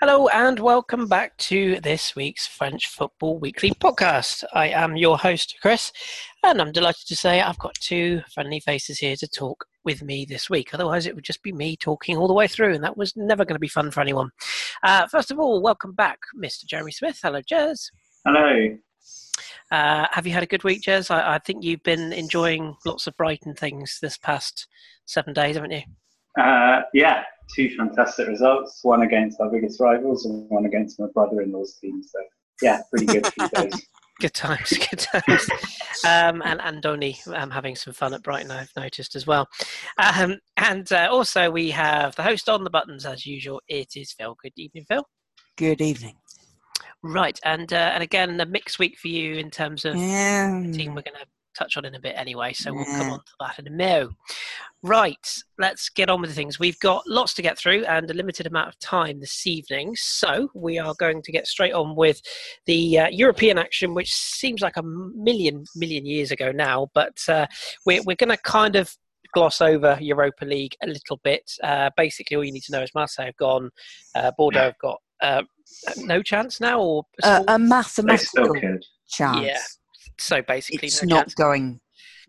Hello and welcome back to this week's French Football Weekly podcast. I am your host, Chris, and I'm delighted to say I've got two friendly faces here to talk with me this week. Otherwise, it would just be me talking all the way through, and that was never going to be fun for anyone. Uh, first of all, welcome back, Mr. Jeremy Smith. Hello, Jez. Hello. Uh, have you had a good week, Jez? I, I think you've been enjoying lots of Brighton things this past seven days, haven't you? Uh, yeah, two fantastic results. One against our biggest rivals, and one against my brother-in-law's team. So yeah, pretty good few days. Good times, good times. um, and Andoni um, having some fun at Brighton, I've noticed as well. Um, and uh, also, we have the host on the buttons as usual. It is Phil. Good evening, Phil. Good evening. Right, and uh, and again, a mixed week for you in terms of Yeah. the team we're going to touch on in a bit anyway, so we'll come on to that in a minute. Right, let's get on with the things. We've got lots to get through and a limited amount of time this evening, so we are going to get straight on with the uh, European action, which seems like a million, million years ago now, but uh, we're, we're going to kind of gloss over Europa League a little bit. Uh, basically, all you need to know is Marseille have gone, uh, Bordeaux have got uh, no chance now, or Uh, a They mathematical chance. Yeah, so basically It's no not chance. going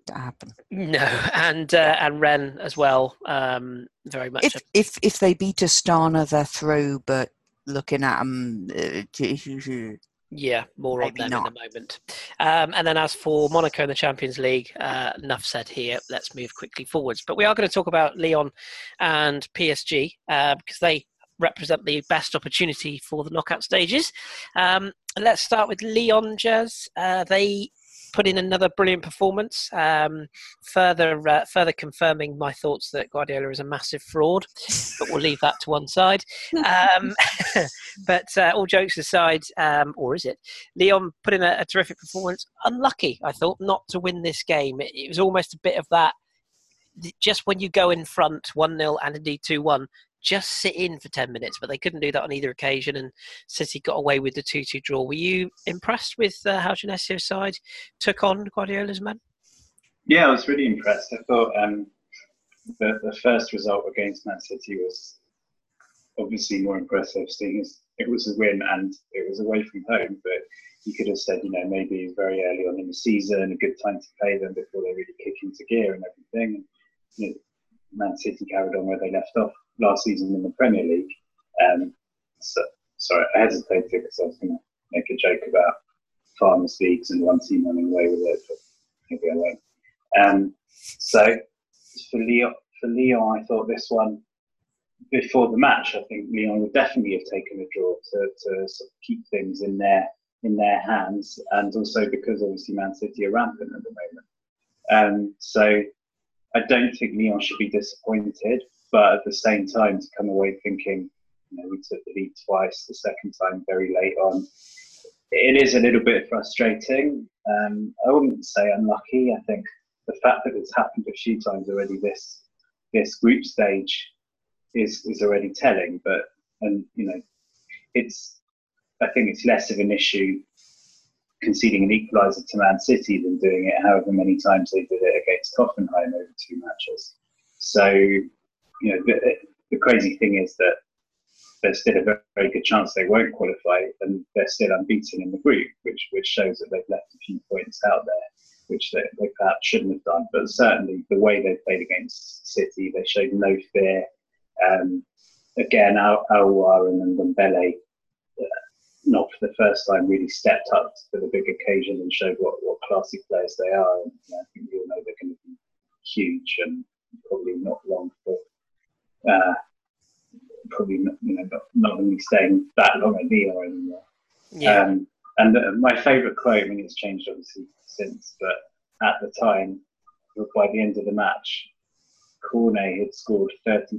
to happen. No, and uh, and Rennes as well. Um, very much. If a- if if they beat Astana, they're through. But looking at them, yeah, more on maybe them not. in a moment. Um, and then as for Monaco in the Champions League, uh, enough said here. Let's move quickly forwards. But we are going to talk about Lyon and PSG uh, because they represent the best opportunity for the knockout stages. Um, let's start with Lyon, Jez. Uh, they put in another brilliant performance, um, further uh, further confirming my thoughts that Guardiola is a massive fraud. But we'll leave that to one side. Um, but uh, all jokes aside, um, or is it? Lyon put in a, a terrific performance. Unlucky, I thought, not to win this game. It, it was almost a bit of that. Just when you go in front, one 0 and indeed two one, just sit in for ten minutes. But they couldn't do that on either occasion, and City got away with the two two draw. Were you impressed with uh, how Genesio's side took on Guardiola's men? Yeah, I was really impressed. I thought um, the the first result against Man City was obviously more impressive, seeing as it was a win and it was away from home. But you could have said, you know, maybe very early on in the season, a good time to play them before they really kick into gear and everything. You know, Man City carried on where they left off last season in the Premier League. Um, so, sorry, I hesitated because I was going to make a joke about farmers leagues and one team running away with it, but maybe I won't. Um, so for Lyon, for Lyon, I thought this one before the match, I think Lyon would definitely have taken a draw to, to sort of keep things in their in their hands, and also because obviously Man City are rampant at the moment. Um, so I don't think Lyon should be disappointed, but at the same time, to come away thinking, you know, we took the lead twice, the second time very late on. It is a little bit frustrating. Um, I wouldn't say unlucky. I think the fact that it's happened a few times already this this group stage is is already telling. But and you know, it's I think it's less of an issue conceding an equaliser to Man City than doing it however many times they did it against Hoffenheim over two matches. So you know, the, the crazy thing is that there's still a very, very good chance they won't qualify, and they're still unbeaten in the group, which which shows that they've left a few points out there, which they, they perhaps shouldn't have done. But certainly, the way they played against City, they showed no fear. Um, again, Aouar and Dembele, uh, not for the first time, really stepped up to the big occasion and showed what, what classy players they are. And I think we all know they're going to be huge and probably not long for. Uh, probably not, you know, not, not going to be staying that long at Lyon anymore. Yeah, Um, and uh, my favourite quote, I mean, it's changed obviously since, but at the time, by the end of the match, Cornet had scored 30%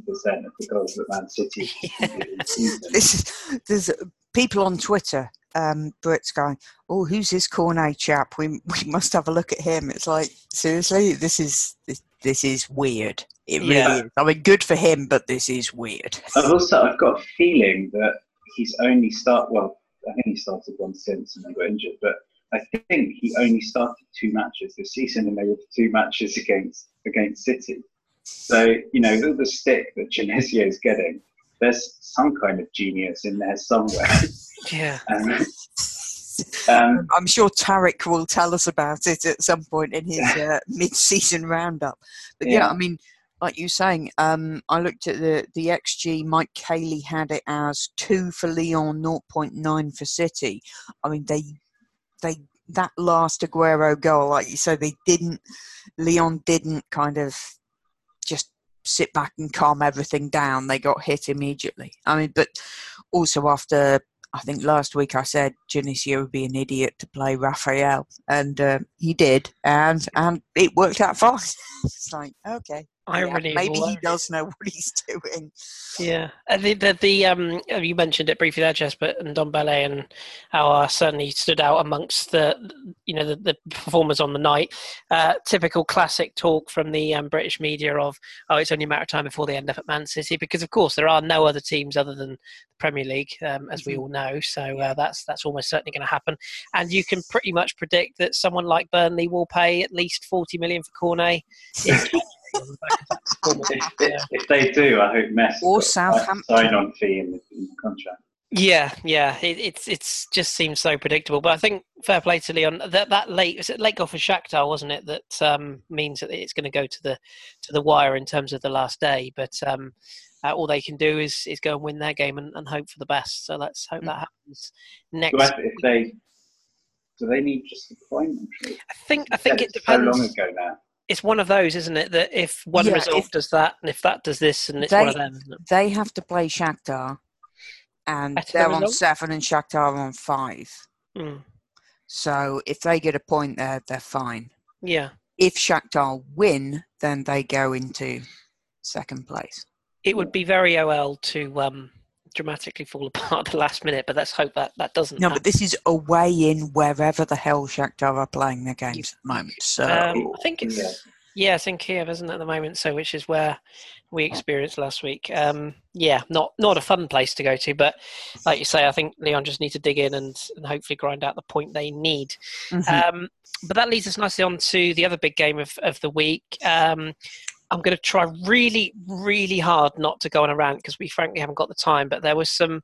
of the goals that Man City had conceded in the season. this is there's uh, people on Twitter. Um, Brits going, oh, who's this Cornet chap? We we must have a look at him. It's like seriously, this is this, this is weird. It really Yeah. is. I mean, good for him, but this is weird. I've also I've got a feeling that he's only start well, I think he started one since and then got injured, but I think he only started two matches this season, and they were two matches against against City. So you know the, the stick that Genesio is getting, there's some kind of genius in there somewhere. Yeah. Um, um, I'm sure Tarek will tell us about it at some point in his uh, mid-season roundup. But yeah, Yeah. I mean, like you saying, um, I looked at the the XG. Mike Caley had it as two for Lyon, 0.9 for City. I mean, they they that last Aguero goal, like you said, they didn't. Lyon didn't kind of just sit back and calm everything down. They got hit immediately. I mean, but also after I think last week I said Genesio would be an idiot to play Rafael, and uh, he did, and and it worked out fine. it's like okay, Irony. of maybe he does know what he's doing. Yeah, and the, the the um you mentioned it briefly there, Jez, but Ndombele and Aouar certainly stood out amongst the you know the, the performers on the night. Uh, typical classic talk from the um, British media of oh it's only a matter of time before they end up at Man City because of course there are no other teams other than the Premier League um, as we Mhm. all know. So uh, that's that's almost certainly going to happen, and you can pretty much predict that someone like Burnley will pay at least forty million for Cornet. In January on the back of that performance. if, if, if they do, I hope Messi Or Southampton. sign-on fee in the, in the contract. Yeah, yeah, it, it's it's just seems so predictable. But I think fair play to Lyon. That that late was it late goal for Shakhtar, wasn't it? That um, means that it's going to go to the to the wire in terms of the last day. But um, uh, all they can do is is go and win their game and, and hope for the best. So let's hope Mm. that happens next. I, if they do they need just a point? I'm sure. I think I think it depends. So depends. long ago now. It's one of those, isn't it? That if one Yeah, result if- does that, and if that does this, and it's They- one of them. They have to play Shakhtar, and Better they're on seven, and Shakhtar are on five. Mm, So if they get a point there, they're fine. yeah. If Shakhtar win, then they go into second place. it would be very OL to um, dramatically fall apart at the last minute, but let's hope that that doesn't. No, happen. but this is away in wherever the hell Shakhtar are playing their games at the moment. So Um, I think it's Yeah. yeah, it's in Kiev, isn't it, at the moment? So, which is where we experienced last week. Um, yeah, not not a fun place to go to, but like you say, I think Lyon just need to dig in and, and hopefully grind out the point they need. Mhm. Um, but that leads us nicely on to the other big game of, of the week. Um, I'm going to try really, really hard not to go on a rant because we frankly haven't got the time. But there was some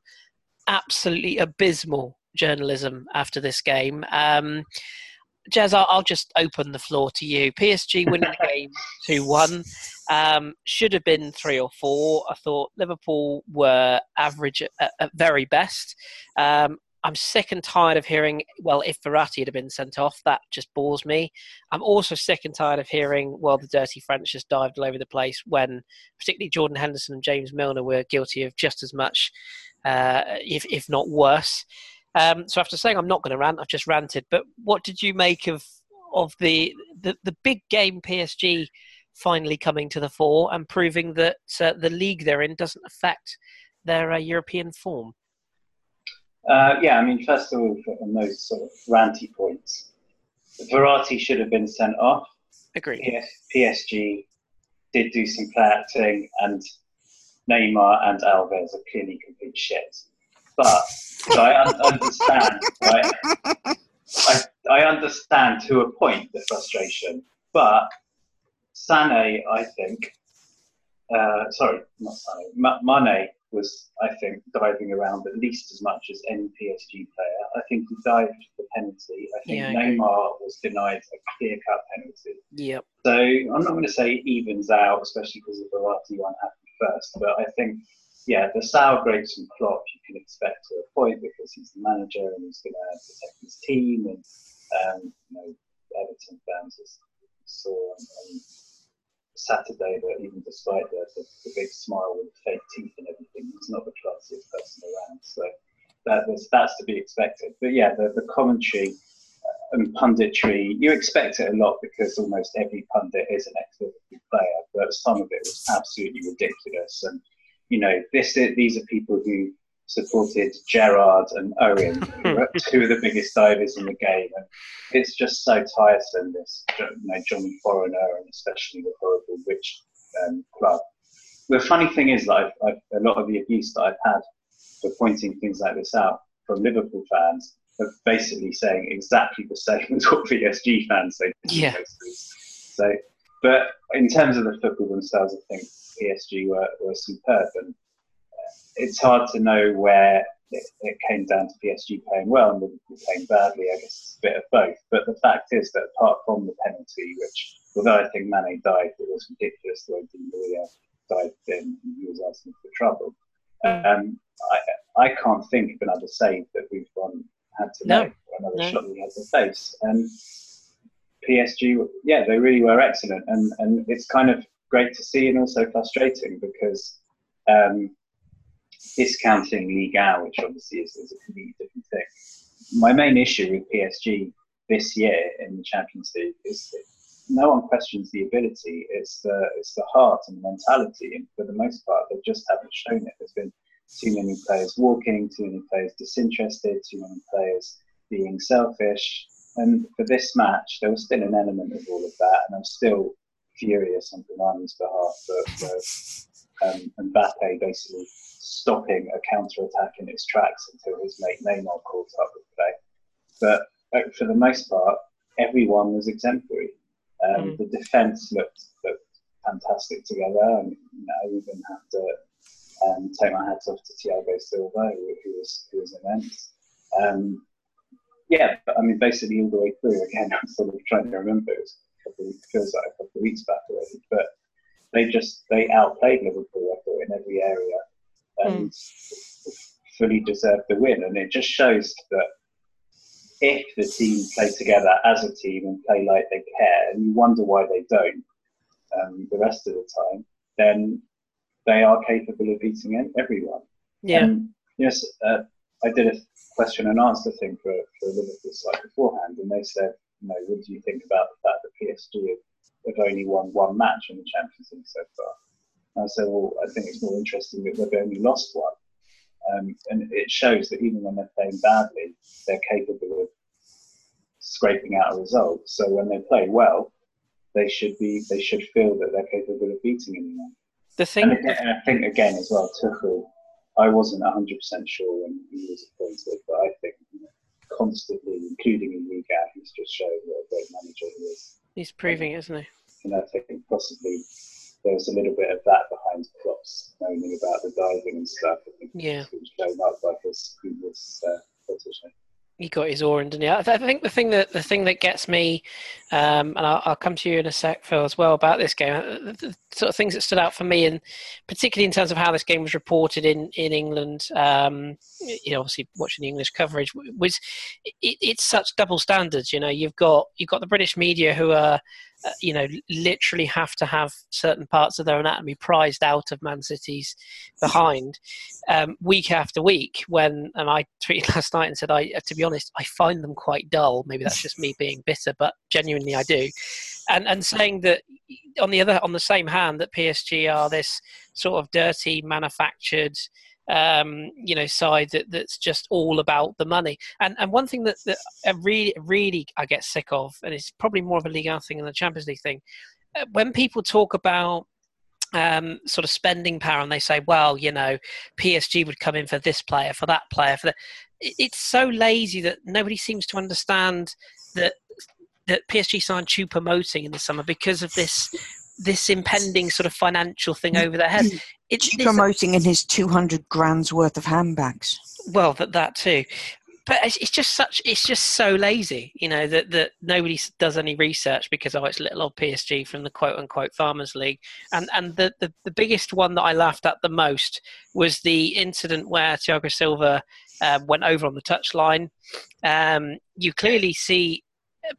absolutely abysmal journalism after this game. Um, Jez, I'll, I'll just open the floor to you. PSG winning the game 2 1. Um, should have been three or four. I thought Liverpool were average at, at very best. Um, I'm sick and tired of hearing, well, if Verratti had been sent off, that just bores me. I'm also sick and tired of hearing, well, the dirty French just dived all over the place when particularly Jordan Henderson and James Milner were guilty of just as much, uh, if, if not worse. Um, so after saying I'm not going to rant, I've just ranted. But what did you make of of the the, the big game PSG finally coming to the fore and proving that uh, the league they're in doesn't affect their uh, European form? Uh, yeah, I mean, first of all, on those sort of ranty points, Verratti should have been sent off. Agreed. PS, PSG did do some play acting, and Neymar and Alves are clearly complete shit. But so I un- understand, right? I, I understand to a point the frustration, but Sane, I think, uh, sorry, not Sane, Ma- Mane was, I think, diving around at least as much as any PSG player. I think he dived for the penalty. I think Yeah. Neymar was denied a clear cut penalty. Yep. So I'm not going to say it evens out, especially because of the Verratti one happened first. But I think, yeah, the sour grapes and Klopp you can expect to a point because he's the manager and he's going to protect his team. And um, you know, Everton fans saw on, on Saturday that even despite the, the, the big smile with fake teeth and everything, he's not the classiest person around. So that was, that's to be expected. But yeah, the, the commentary uh, and punditry, you expect it a lot because almost every pundit is an ex-Liverpool player, but some of it was absolutely ridiculous. And you know, this is, these are people who supported Gerrard and Owen, two of the biggest divers in the game, and it's just so tiresome. This, you know, Johnny Foreigner and especially the horrible Witch um, club. The funny thing is that I've, I've, a lot of the abuse that I've had for pointing things like this out from Liverpool fans of basically saying exactly the same as what PSG fans say. Yeah. So, but in terms of the football themselves, I think PSG were, were superb, and it's hard to know where it, it, came down to PSG playing well and Liverpool playing badly. I guess it's a bit of both. But the fact is that apart from the penalty, which although I think Mane dived, it was ridiculous the way Di Maria dived in and he was asking for trouble. Um, I, I can't think of another save that we've won, had to no. make, or another no. shot we had to face. And PSG, yeah, they really were excellent. And, and it's kind of great to see and also frustrating because um, discounting Ligue 1, which obviously is, is, a completely different thing. My main issue with PSG this year in the Champions League is that no one questions the ability. It's the it's the heart and the mentality, and for the most part, they just haven't shown it. There's been too many players walking, too many players disinterested, too many players being selfish. And for this match, there was still an element of all of that, and I'm still furious on Granada's behalf for, for um, Mbappe basically stopping a counter attack in its tracks until his mate Neymar caught up with play. But for the most part, everyone was exemplary. Um, mm. The defence looked, looked fantastic together, and you know, I even have to um, take my hats off to Thiago Silva, who, who was who was immense. Um, yeah, but I mean, basically all the way through. Again, I'm sort of trying to remember. It, couple, it feels like a couple of weeks back already, but they just they outplayed Liverpool. I thought in every area and mm. fully deserved the win. And it just shows that if the team play together as a team and play like they care, and you wonder why they don't um, the rest of the time, then they are capable of beating everyone. Yeah. And yes, uh, I did a question and answer thing for, for Liverpool side beforehand, and they said, you know, what do you think about the fact that PSG have, have only won one match in the Champions League so far? I said, well, I think it's more interesting that they've only lost one. Um, and it shows that even when they're playing badly, they're capable of scraping out a result. So when they play well, they should be they should feel that they're capable of beating anyone. The thing, and, again, and I think again as well, Tuchel. I wasn't hundred percent sure when he was appointed, but I think you know, constantly, including in Liga, he's just shown what a great manager he is. He's proving, and, isn't he? And I think possibly there was a little bit of that behind Klopp's knowing about the diving and stuff. I think yeah. he was shown up by his previous uh, politician he got his oar in, didn't he? I, think the thing that the thing that gets me, um, and I'll, I'll, come to you in a sec, Phil, as well about this game. Uh, the, the, sort of things that stood out for me, and particularly in terms of how this game was reported in in England. Um, you know, obviously watching the English coverage was it, it's such double standards. You know, you've got you've got the British media who are you know, literally have to have certain parts of their anatomy prized out of Man City's behind um, week after week. When and I tweeted last night and said, I to be honest, I find them quite dull. Maybe that's just me being bitter, but genuinely I do. And and saying that on the other on the same hand that PSG are this sort of dirty manufactured um, you know side that, that's just all about the money. And and one thing that, that I really really I get sick of, and it's probably more of a league thing than the Champions League thing, uh, when people talk about um, sort of spending power and they say, well, you know, PSG would come in for this player, for that player, for that. It's so lazy that nobody seems to understand that that PSG signed Choupo-Moting in the summer because of this this impending sort of financial thing over their head. It's promoting in his 200 grand's worth of handbags. Well, that, that too. But it's, it's just such, it's just so lazy, you know, that, that nobody does any research because, oh, it's little old PSG from the quote unquote Farmers League. And, and the, the, the biggest one that I laughed at the most was the incident where Thiago Silva uh, went over on the touchline. Um, you clearly see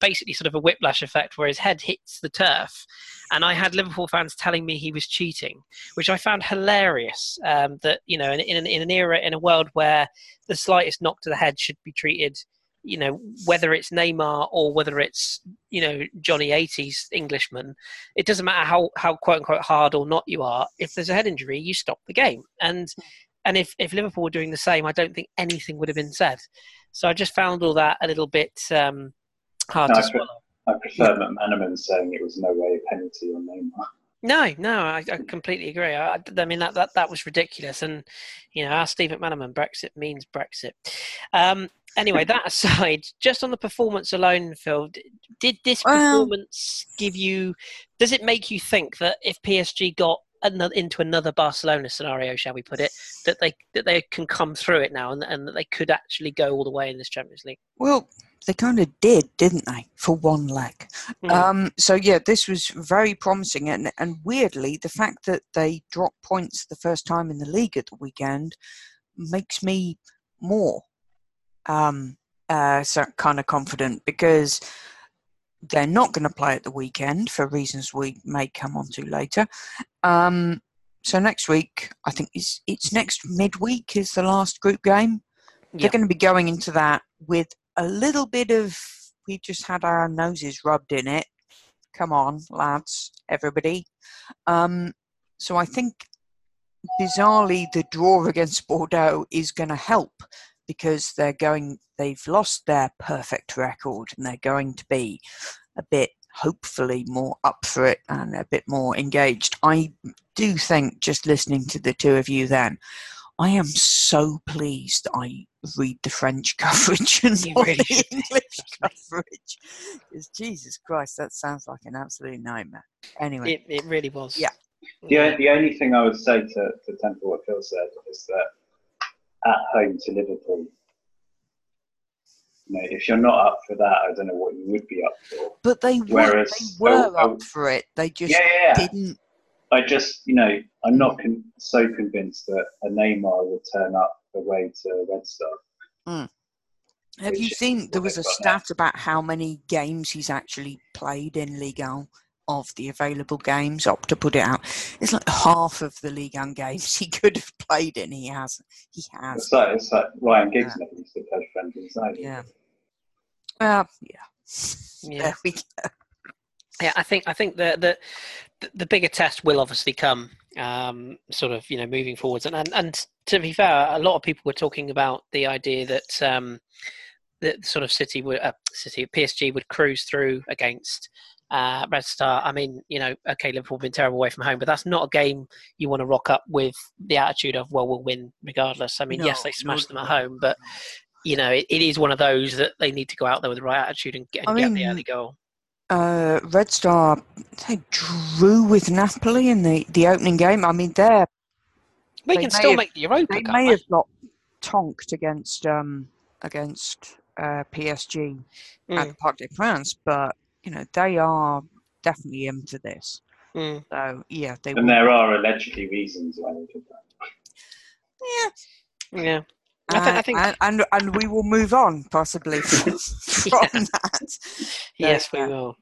basically sort of a whiplash effect where his head hits the turf. And I had Liverpool fans telling me he was cheating, which I found hilarious. Um, that you know, in, in, an, in an era, in a world where the slightest knock to the head should be treated, you know, whether it's Neymar or whether it's you know Johnny 80s Englishman, it doesn't matter how how quote unquote hard or not you are. If there's a head injury, you stop the game. And and if, if Liverpool were doing the same, I don't think anything would have been said. So I just found all that a little bit um, hard no, to I swallow. I prefer yeah. McManaman saying it was no way a penalty on Neymar. No, no, I, I completely agree. I, I, mean that, that that was ridiculous, and you know, ask Steve McManaman, Brexit means Brexit. Um, anyway, that aside, just on the performance alone, Phil, did this performance give you? Does it make you think that if PSG got another, into another Barcelona scenario, shall we put it, that they that they can come through it now and, and that they could actually go all the way in this Champions League. Well, they kind of did, didn't they, for one leg? Mm. Um, so yeah, this was very promising, and and weirdly, the fact that they dropped points the first time in the league at the weekend makes me more um, uh, so kind of confident because they're not going to play at the weekend for reasons we may come on to later. Um, so next week, I think it's it's next midweek is the last group game. They're going to be going into that with a little bit of we just had our noses rubbed in it. Come on, lads, everybody. Um, so I think bizarrely the draw against Bordeaux is going to help because they're going they've lost their perfect record and they're going to be a bit hopefully more up for it and a bit more engaged. I do think just listening to the two of you then I am so pleased I read the French coverage and You not really the English coverage. Because Jesus Christ, that sounds like an absolute nightmare. Anyway, It, it really was. Yeah. Mm. The, the only thing I would say to, to temper what Phil said is that at home to Liverpool, you know, if you're not up for that, I don't know what you would be up for. but they were, Whereas- they were oh, oh, up for it. They just yeah, yeah, yeah. didn't. I just, you know, I'm not con- so convinced that a Neymar would turn up away to Red Star. Hmm. Have you seen? There was a they've now. stat about how many games he's actually played in Ligue 1 of the available games. Up to put it out, it's like half of the Ligue 1 games he could have played in. He has. He has. It's like, it's like Ryan Giggs never used to play friendly side. Yeah. Well, yeah. Yeah. There we go. Yeah, I think I think the the the- the bigger test will obviously come, um, sort of you know moving forwards, and, and and to be fair, a lot of people were talking about the idea that um, that sort of City would uh, City PSG would cruise through against uh, Red Star. I mean, you know, okay, Liverpool have been terrible away from home, but that's not a game you want to rock up with the attitude of well, we'll win regardless. I mean, yes, they smashed no, them at home, but you know, it, it is one of those that they need to go out there with the right attitude and get, and get the early goal. Uh, Red Star they drew with Napoli in the, the opening game. I mean, they're They, they can still have- make the Europa they Cup. may right? have got tonked against um against uh, PSG at Mm, the Parc des Princes, but you know they are definitely in for this. mm. So yeah, they And will. there are allegedly reasons why they did that. Yeah, Yeah. I thi- I uh, think- and, and and we will move on possibly from, from Yeah. that. Yes, we yeah. will.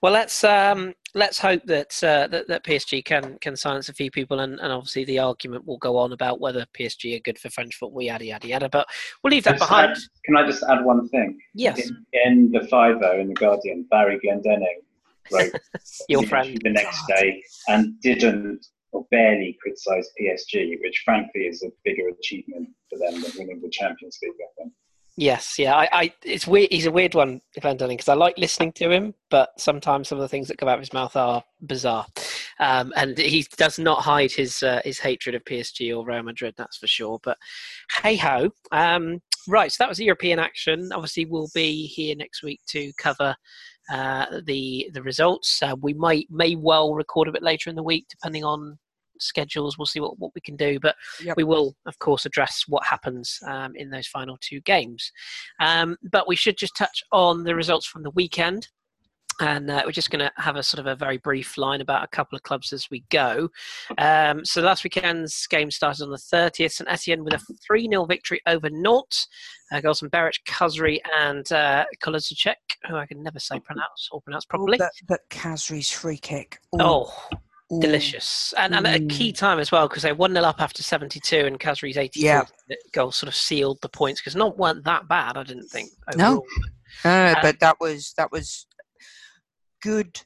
Well, let's um, let's hope that, uh, that that PSG can can silence a few people, and, and obviously the argument will go on about whether PSG are good for French football, yada yada yada. But we'll leave that Just behind. add- can I just add one thing? Yes, In, in the Fiver in the Guardian, Barry Glendenning wrote your friend. the next day and didn't or barely criticised PSG, which frankly is a bigger achievement for them than winning the Champions League. I think. Yes, yeah. I, I it's weird. He's a weird one, Glendenning, because I like listening to him, but sometimes some of the things that come out of his mouth are bizarre. Um, and he does not hide his uh, his hatred of PSG or Real Madrid, that's for sure. But hey ho. Um, right, so that was European action. Obviously, we'll be here next week to cover uh, the the results. Uh, we might may well record a bit later in the week, depending on schedules. We'll see what, what we can do, but Yep. we will, of course, address what happens um, in those final two games. Um, but we should just touch on the results from the weekend. And uh, we're just going to have a sort of a very brief line about a couple of clubs as we go. Um, so last weekend's game started on the 30th. St Etienne with a 3 0 victory over Nantes. Uh, goals from Beric, Khazri, and uh, Kolodziejczak, who I can never say pronounce or pronounce Oh, properly. but, but Khazri's free kick. Ooh, Oh, ooh. delicious. And, and a key time as well because they 1 0 up after 72 and Khazri's 84 Yeah. goal sort of sealed the points because Nantes weren't that bad, I didn't think. No. Overall. Uh, Um, but that was that was good,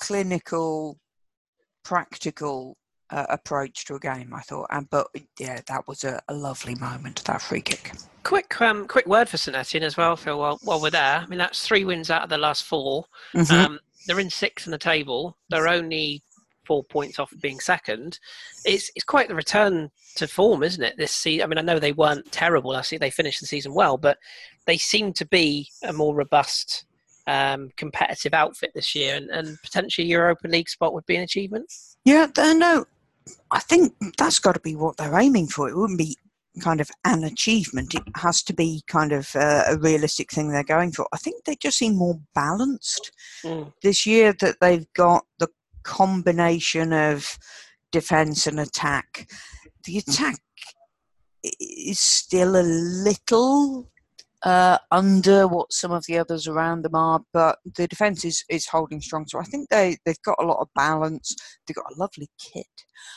clinical, practical uh, approach to a game. I thought, and but yeah, that was a, a lovely moment. That free kick. Quick, um, quick word for St Etienne as well, Phil. While, while we're there, I mean that's three wins out of the last 4 Mhm. Um, they're in sixth in the table. They're only four points off of being second. It's it's quite the return to form, isn't it? This season. I mean, I know they weren't terrible I see They finished the season well, but they seem to be a more robust, um, competitive outfit this year, and, and potentially Europa League spot would be an achievement. Yeah, no, I think that's got to be what they're aiming for. It wouldn't be kind of an achievement. It has to be kind of uh, a realistic thing they're going for. I think they just seem more balanced Mm. this year that they've got the combination of defense and attack. The attack is still a little uh, under what some of the others around them are, but the defense is, is holding strong. So I think they, they've got a lot of balance. They've got a lovely kit.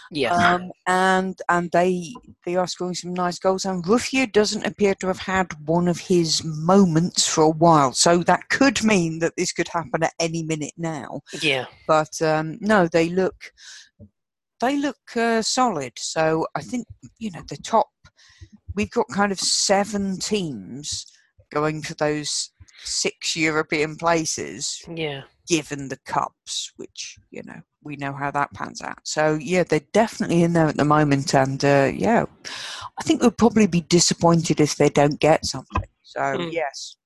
Yeah. Um, and and they they are scoring some nice goals. And Ruffier doesn't appear to have had one of his moments for a while, so that could mean that this could happen at any minute now. yeah. But um, no, they look they look uh, solid. So I think you know the top. We've got kind of seven teams going for those six European places Yeah. given the cups, which you know we know how that pans out. So yeah, they're definitely in there at the moment, and uh, yeah, I think we'll probably be disappointed if they don't get something. So Mm. yes,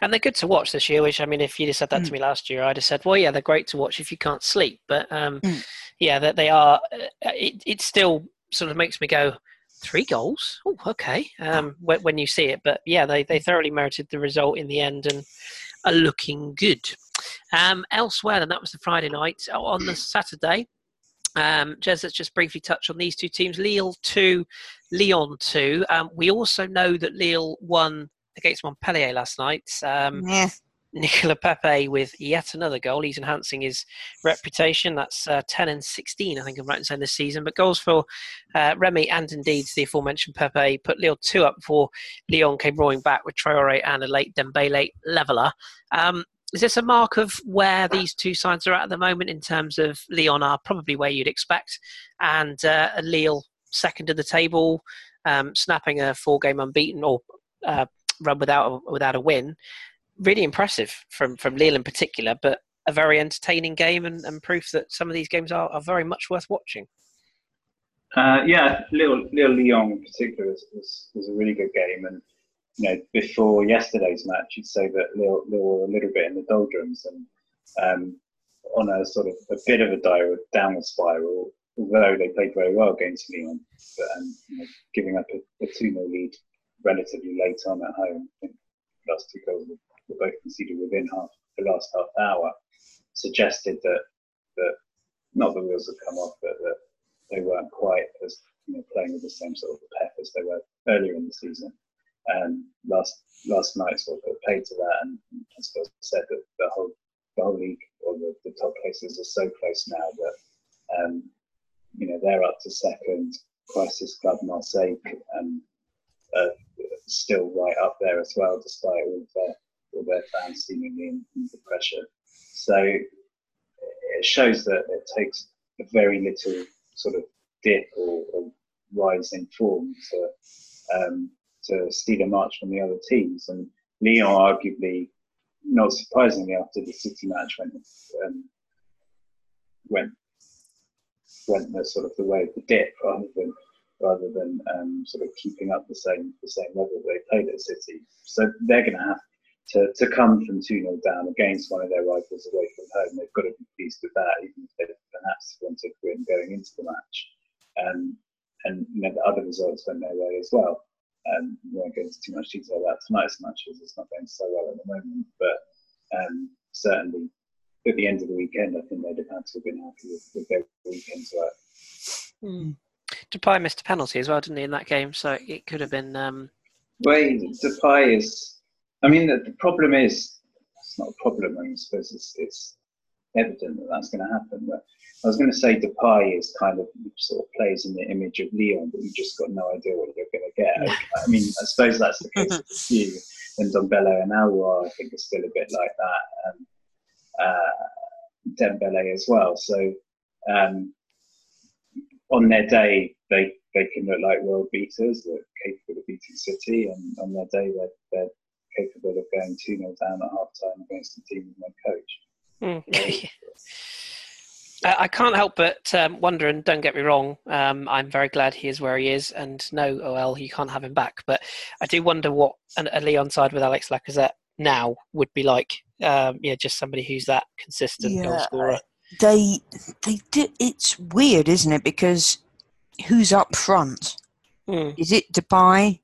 And they're good to watch this year, which I mean, if you'd have said that to Mm. me last year, I'd have said, well, yeah, they're great to watch if you can't sleep. But um, Mm. yeah, that they are, uh, it, it still sort of makes me go, three goals? Oh, okay. Um, when, when you see it. But yeah, they, they thoroughly merited the result in the end and are looking good. Um, elsewhere, and that was the Friday night. Oh, On the Saturday, um, Jez, let's just briefly touch on these two teams Lille 2, Lyon 2. Um, we also know that Lille won against Montpellier last night. Um, yeah, Nicolas Pepe with yet another goal. He's enhancing his reputation. That's uh, 10 and 16, I think I'm right in saying this season. But goals for uh, Remy and indeed the aforementioned Pepe put Lille 2 up before Lyon came roaring back with Traore and a late Dembele leveller. Um, is this a mark of where these two sides are at at the moment in terms of Lyon are probably where you'd expect and uh, Lille second in the table, um, snapping a four game unbeaten or uh, run without without a win? Really impressive from from Lille in particular, but a very entertaining game and, and proof that some of these games are, are very much worth watching. Uh, yeah, Lille, Lyon in particular was, was, was a really good game. And, you know, before yesterday's match, you'd say that Lille, were a little bit in the doldrums and um, on a sort of a bit of a downward, downward spiral, although they played very well against Lyon, but um, you know, giving up a, a 2 0 lead relatively late on at home. I think last two goals were, both conceded within half the last half hour, suggested that, that not the wheels had come off, but that they weren't quite as you know, playing with the same sort of pep as they were earlier in the season. And last last night sort of paid to that, and as Phil said, that the whole the whole league or the, the top places are so close now that um, you know they're up to second. Crisis Club Marseille and uh, still right up there as well, despite all of their all their fans seemingly in, in pressure. So it shows that it takes a very little sort of dip or, or rise in form to um, to steal a march from the other teams. And Lyon, arguably, not surprisingly, after the City match went um, went went the sort of the way of the dip rather than rather than um, sort of keeping up the same the same level they played at City. So they're going to have to, to come from 2 0 down against one of their rivals away from home. They've got to be pleased with that, even if they perhaps wanted to win going into the match. Um, and you know, the other results went their way as well. Um, we won't go into too much detail about tonight's match matches. It's not going so well at the moment, but um, certainly at the end of the weekend, I think they'd have had to have been happy with, with their weekend's work. Mm. Depay missed a penalty as well, didn't he, in that game? So it could have been. Um... Well, Depay is. I mean, the, the problem is it's not a problem. I suppose it's, it's evident that that's going to happen. But I was going to say Depay is kind of sort of plays in the image of Lyon, but you just got no idea what you're going to get. I mean, I suppose that's the case with a few. Ndombele and Aouar, I think, is still a bit like that. And uh, Dembele as well. So um, on their day, they they can look like world beaters. They're capable of beating City, and on their day, they're, they're capable of going 2 0 down at half time against the team with no coach. Mm. I can't help but um, wonder, and don't get me wrong, um, I'm very glad he is where he is, and no, OL, you can't have him back. But I do wonder what an, a Lyon side with Alex Lacazette now would be like. Um, yeah, just somebody who's that consistent goal scorer. they they did. It's weird, isn't it? Because who's up front? Mm. Is it Depay?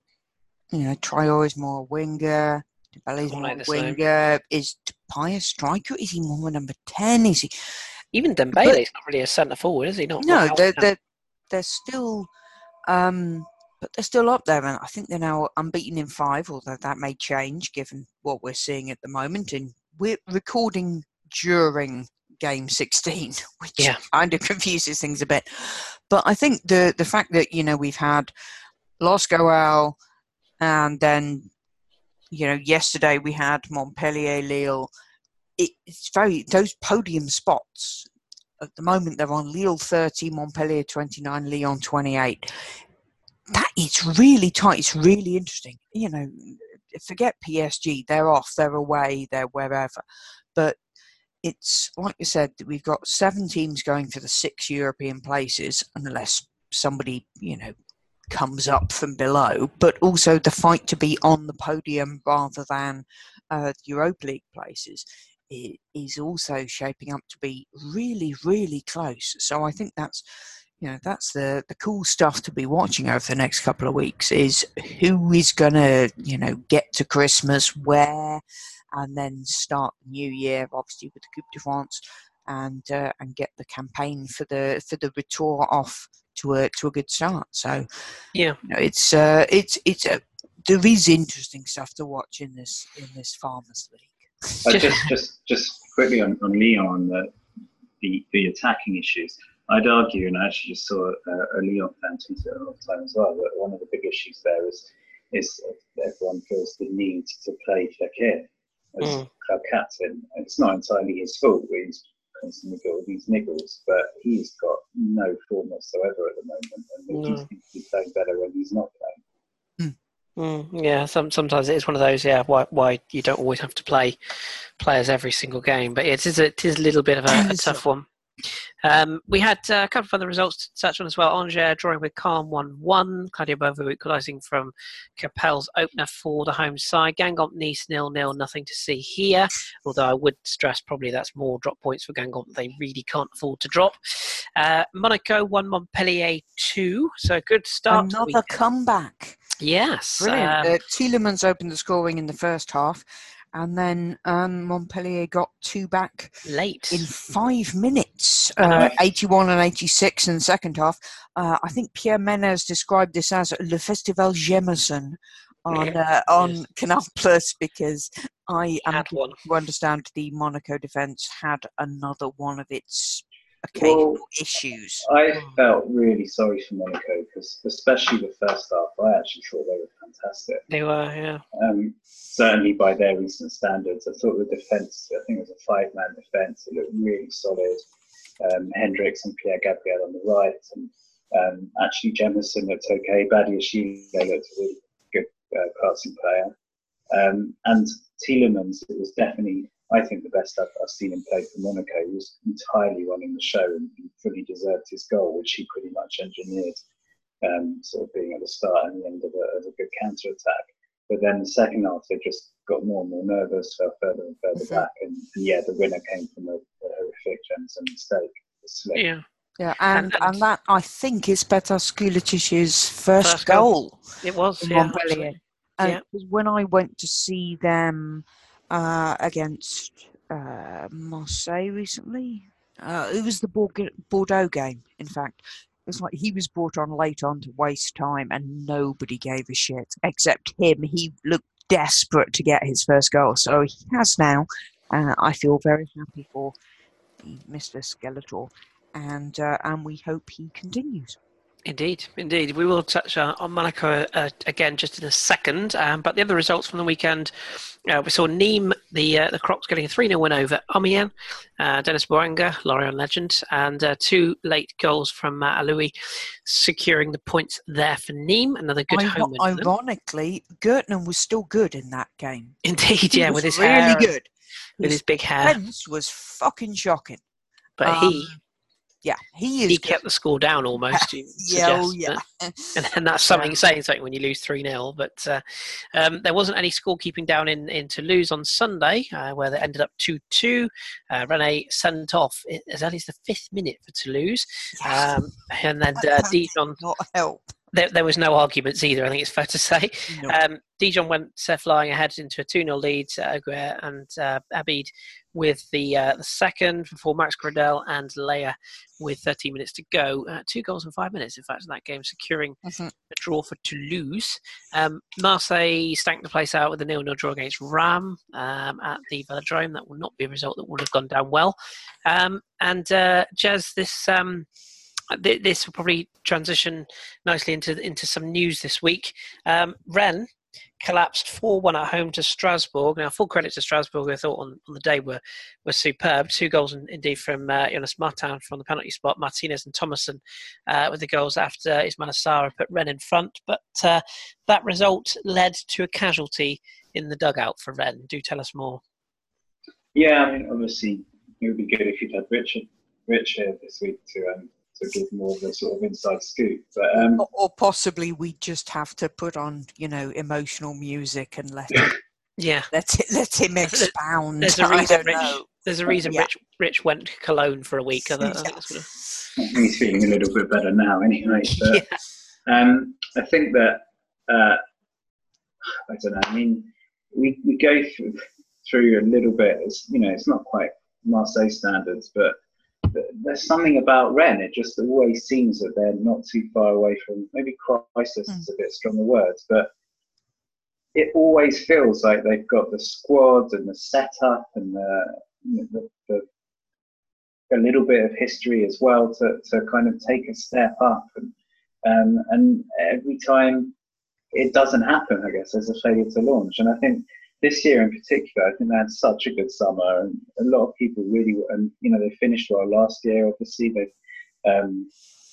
You know, Traore is more a winger. Dembele's All more like a same. winger. Is Depay a striker? Is he more a number ten? Is he? Even Dembele's not really a centre forward, is he? Not No, they're they're they're still, um, but they're still up there, and I think they're now unbeaten in five. Although that may change given what we're seeing at the moment, and we're recording during game 16 which Yeah. kind of confuses things a bit but i think the the fact that you know we've had los goal and then you know yesterday we had montpellier lille. It, it's very those podium spots at the moment they're on lille 30 montpellier 29 lyon 28 that is really tight. It's really interesting. You know forget psg they're off they're away they're wherever. But it's like you said we've got seven teams going for the six european places unless somebody you know comes up from below but also the fight to be on the podium rather than uh, europa league places is also shaping up to be really really close. So i think that's you know that's the the cool stuff to be watching over the next couple of weeks is who is to you know get to christmas where and then start the new year obviously with the coupe de france and uh, and get the campaign for the for the retour off to a to a good start so Yeah. you know, it's uh it's it's a there is interesting stuff to watch in this in this farmers league But Just- just, just, just quickly on, on Lyon the, the the attacking issues. I'd argue, and I actually just saw a, a Lyon fan tweet it a lot of time as well. That one of the big issues there is is everyone feels the need to play Fekir as Mm. club captain. And it's not entirely his fault. He's constantly got all these niggles, but he's got no form whatsoever at the moment, and No. he seems to be playing better when he's not playing. Mm, yeah, some, sometimes it is one of those. Yeah, why why you don't always have to play players every single game, but it is a, it is a little bit of a, a a- tough one. Um, we had uh, a couple of other results to touch on as well. Angers drawing with Caen 1 1. Claudio Beauvue equalising from Capelle's opener for the home side. Guingamp Nice nil nil. Nothing to see here. Although I would stress probably that's more drop points for Guingamp. They really can't afford to drop. Uh, Monaco 1 Montpellier 2. So a good start. the another comeback Yes. Brilliant. um, uh, Tielemans opened the scoring in the first half, and then um, Montpellier got two back late. in five minutes, uh, 81 and 86 in the second half. Uh, I think Pierre Ménès described this as Le Festival Jemerson on uh, on Yes. Canal Plus because I am to understand the Monaco defence had another one of its occasional Well, issues. I felt really sorry for Monaco because, especially the first half, I actually thought they were fantastic. They were, yeah. Um, certainly by their recent standards, I thought the defence, I think it was a five man defence, it looked really solid. Um, Henrichs and Pierre Gabriel on the right, and um, actually Jemerson looked okay. Badiashile looked a really good uh, passing player. Um, and Tielemans, it was definitely, I think, the best I've, I've seen him play for Monaco. He was entirely running the show and he fully deserved his goal, which he pretty much engineered, um, sort of being at the start and the end of a, of a good counter attack. But then the second half, they just got more and more nervous, fell further and further back. And, and yeah, the winner came from a, a horrific Jensen mistake. The slip. Yeah. Yeah, and, and- and that I think is Petar Skuletic's first, First goal. goal. It was, in yeah. Montpellier. absolutely. And Yeah. it was when I went to see them uh, against uh, Marseille recently, uh, it was the Bordeaux game. In fact, it was like he was brought on late on to waste time, and nobody gave a shit except him. He looked desperate to get his first goal, so he has now. Uh, I feel very happy for Mr. Skeletor, and uh, and we hope he continues. Indeed, indeed. We will touch uh, on Monaco uh, again just in a second. Um, but the other results from the weekend, uh, we saw Nîmes, the uh, the Crocs, getting a 3 0 win over Amiens. Uh, Denis Bouanga, Lorient legend, and uh, two late goals from uh, Alioui, securing the points there for Nîmes. Another good Iro- home win. ironically, Gurtner was still good in that game. Indeed, yeah, with his really hair, good. with his big hair. was fucking shocking. But Um, he, yeah, he is. He good. kept the score down almost. yeah, oh, yeah. and, and that's something saying something when you lose 3 0. But uh, um, there wasn't any scorekeeping down in, in Toulouse on Sunday, uh, where they ended up 2 2. Uh, Rene sent off as early as the fifth minute for Toulouse. Um, and then uh, Dijon, not help. There, there was no arguments either, I think it's fair to say. No. Um, Dijon went uh, flying ahead into a 2 0 lead. Uh, Aguirre and uh, Abid with the, uh, the second before Max Gradel and Leya with 13 minutes to go. Uh, two goals in five minutes, in fact, in that game, securing Mhm. a draw for Toulouse. Um, Marseille stank the place out with a nil nil draw against Ram um, at the Velodrome. That will not be a result that would have gone down well. Um, and uh, Jez, this. Um, th- this will probably transition nicely into into some news this week. Um, Rennes collapsed 4 1 at home to Strasbourg. Now, full credit to Strasbourg, I thought on, on the day were, were superb. Two goals in, indeed from uh, Jonas Martin from the penalty spot, Martinez and Thomasson uh, with the goals after Ismaila Sarr put Rennes in front. But uh, that result led to a casualty in the dugout for Rennes. Do tell us more. Yeah, I mean, obviously, it would be good if you'd had Richard, Rich here this week to um, to give more of a sort of inside scoop. But um, or, or possibly we just have to put on, you know, emotional music and let him, Yeah, let it, let him expound. there's a I reason Rich, know. there's a reason Yeah. Rich, Rich went to Cologne for a week. I, think Yeah. that's what it- he's feeling a little bit better now, anyway. But Yeah. um, I think that uh, I don't know. I mean, we we go through, through a little bit. It's, you know, it's not quite Marseille standards, but th- there's something about Rennes. It just always seems that they're not too far away from. Maybe crisis is a bit stronger words, but it always feels like they've got the squad and the setup and the, you know, the, the a little bit of history as well to, to kind of take a step up and um, and every time it doesn't happen I guess there's a failure to launch and I think this year in particular I think they had such a good summer and a lot of people really and you know they finished well last year obviously they've um,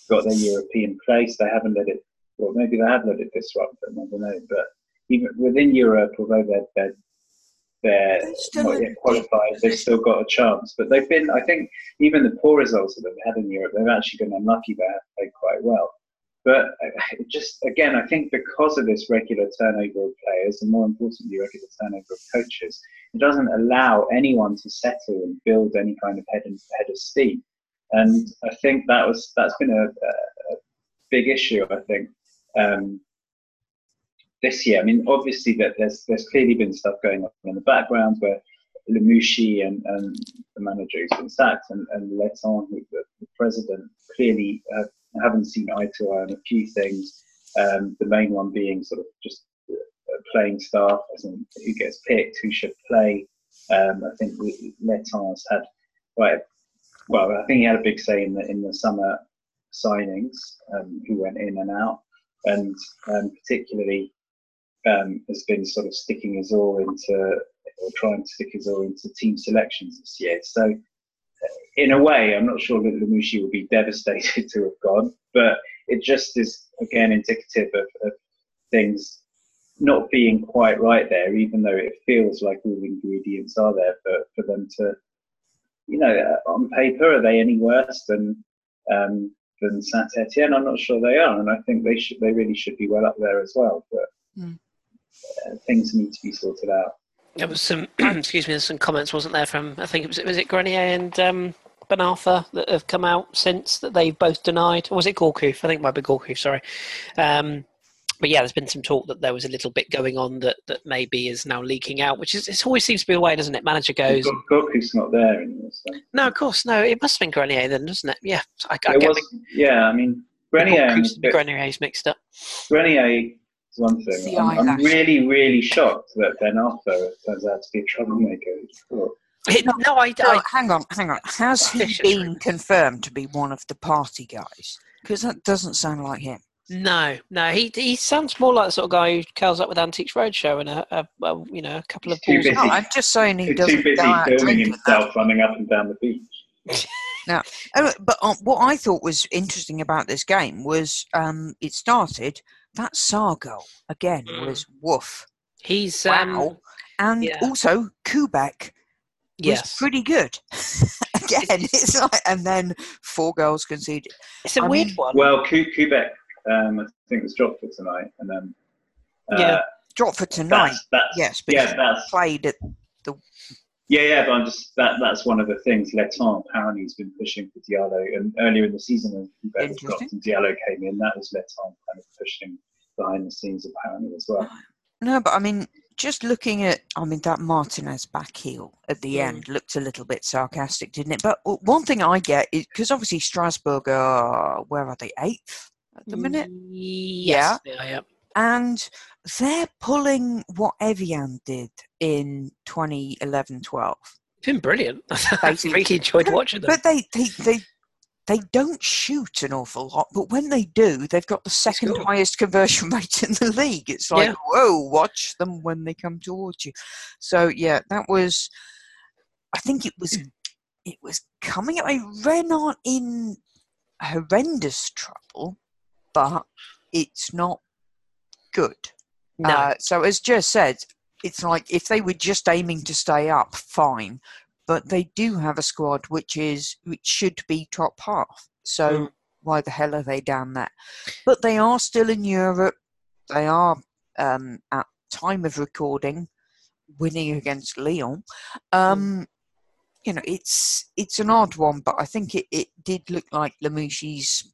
got their European place they haven't let it well maybe they have let it disrupt them I don't know but even within Europe although they're, they're they're not yet qualified. They've still got a chance, but they've been. I think even the poor results that they've had in Europe, they've actually been unlucky. They have played quite well, but uh, just again, I think because of this regular turnover of players, and more importantly, regular turnover of coaches, it doesn't allow anyone to settle and build any kind of head and head of steam. And I think that was that's been a, a, big issue. I think. Um, this year. I mean, obviously that there's there's clearly been stuff going on in the background where Lamouchi and, and the manager who's been sacked and, and Létang, who- the, the president, clearly uh, haven't seen eye to eye on a few things. Um, the main one being sort of just playing staff, as in who gets picked, who should play. Um, I think Létang's had quite, a, well, I think he had a big say in the in the summer signings, um, who went in and out, and um, particularly um, has been sort of sticking his all into or trying to stick his all into team selections this year. So, in a way, I'm not sure that Lamouchi will be devastated to have gone, but it just is again indicative of, of things not being quite right there, even though it feels like all the ingredients are there for, for them to, you know, uh, on paper, are they any worse than um, than Saint Etienne? I'm not sure they are, and I think they should, they really should be well up there as well. But Mm. uh, things need to be sorted out. There was some, excuse me, there's some comments, wasn't there, from I think it was was it Grenier and um, Ben Arfa that have come out since that they've both denied, or was it Gourcuff? I think it might be Gourcuff. Sorry, um, but yeah, there's been some talk that there was a little bit going on that that maybe is now leaking out, which is it always seems to be the way, doesn't it? Manager goes, Gourcuff's not there anymore. So. no, of course, no, it must have been Grenier then, doesn't it? Yeah, I, I There get was, yeah, I mean, Grenier, and- the Grenier's mixed up. Grenier is one thing. I'm, I'm really, really shocked that Ben Arfa turns out to be a troublemaker. Oh, It, no, I, So, I, hang on, hang on. Has he been rumours. confirmed to be one of the party guys? Because that doesn't sound like him. No, no, he he sounds more like the sort of guy who curls up with Antiques Roadshow and a, a, a you know a couple of Too balls. busy. No, I'm just saying he He's doesn't too busy go out filming drinking. himself running up and down the beach. Oh, But uh, what I thought was interesting about this game was um, it started. That Sarr goal again Mm. was woof. He's Wow. um, And Yeah. also Koubek was yes, pretty good. again, it's like, and then four goals conceded. It's a I weird mean- one. Well, Ku- Koubek, um, I think was dropped for tonight, and then uh, Yeah. dropped for tonight, That's, that's, yes, but yeah, that's played at the. yeah, yeah. But I'm just that that's one of the things. Létang apparently has been pushing for Diallo, and earlier in the season when Koubek was dropped and Diallo came in, that was Létang kind of pushing behind the scenes apparently as well. No, but I mean, just looking at, I mean, that Martinez back heel at the Mm. end looked a little bit sarcastic, didn't it? But one thing I get is because obviously Strasbourg are, where are they, eighth at the minute? Yes, yeah, yeah. And they're pulling what Evian did in 2011 12. It's been brilliant. Basically- really enjoyed watching them. But they, they, they, they don't shoot an awful lot, but when they do, they've got the second Sure. highest conversion rate in the league. It's like, Yeah. whoa, watch them when they come towards you. So yeah, that was. I think it was. It was coming. I Rennes aren't in horrendous trouble, but it's not good. no, Uh, so as Jess said, it's like if they were just aiming to stay up, fine. But they do have a squad which is which should be top half. So Mm. why the hell are they down there? But they are still in Europe. They are um, at time of recording winning against Lyon. Um, You know, it's it's an odd one, but I think it, it did look like Lamouchi's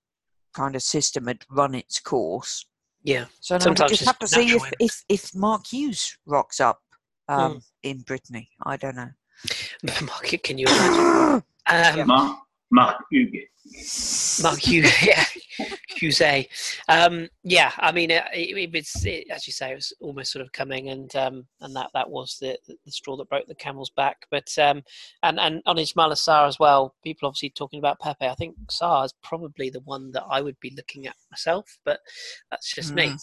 kind of system had run its course. yeah. So now we Sometimes just have to see if, if, if Mark Hughes rocks up um, Hmm. in Brittany. I don't know. Mark, can you imagine? Um, Mark Mark Huguet. Mark Hughes, yeah, Hughes. Um, yeah, I mean, it, it, it's it, as you say, it was almost sort of coming, and um, and that that was the, the straw that broke the camel's back. But um, and and on Ismail Sarr as well, people obviously talking about Pepe. I think Sarr is probably the one that I would be looking at myself, but that's just me.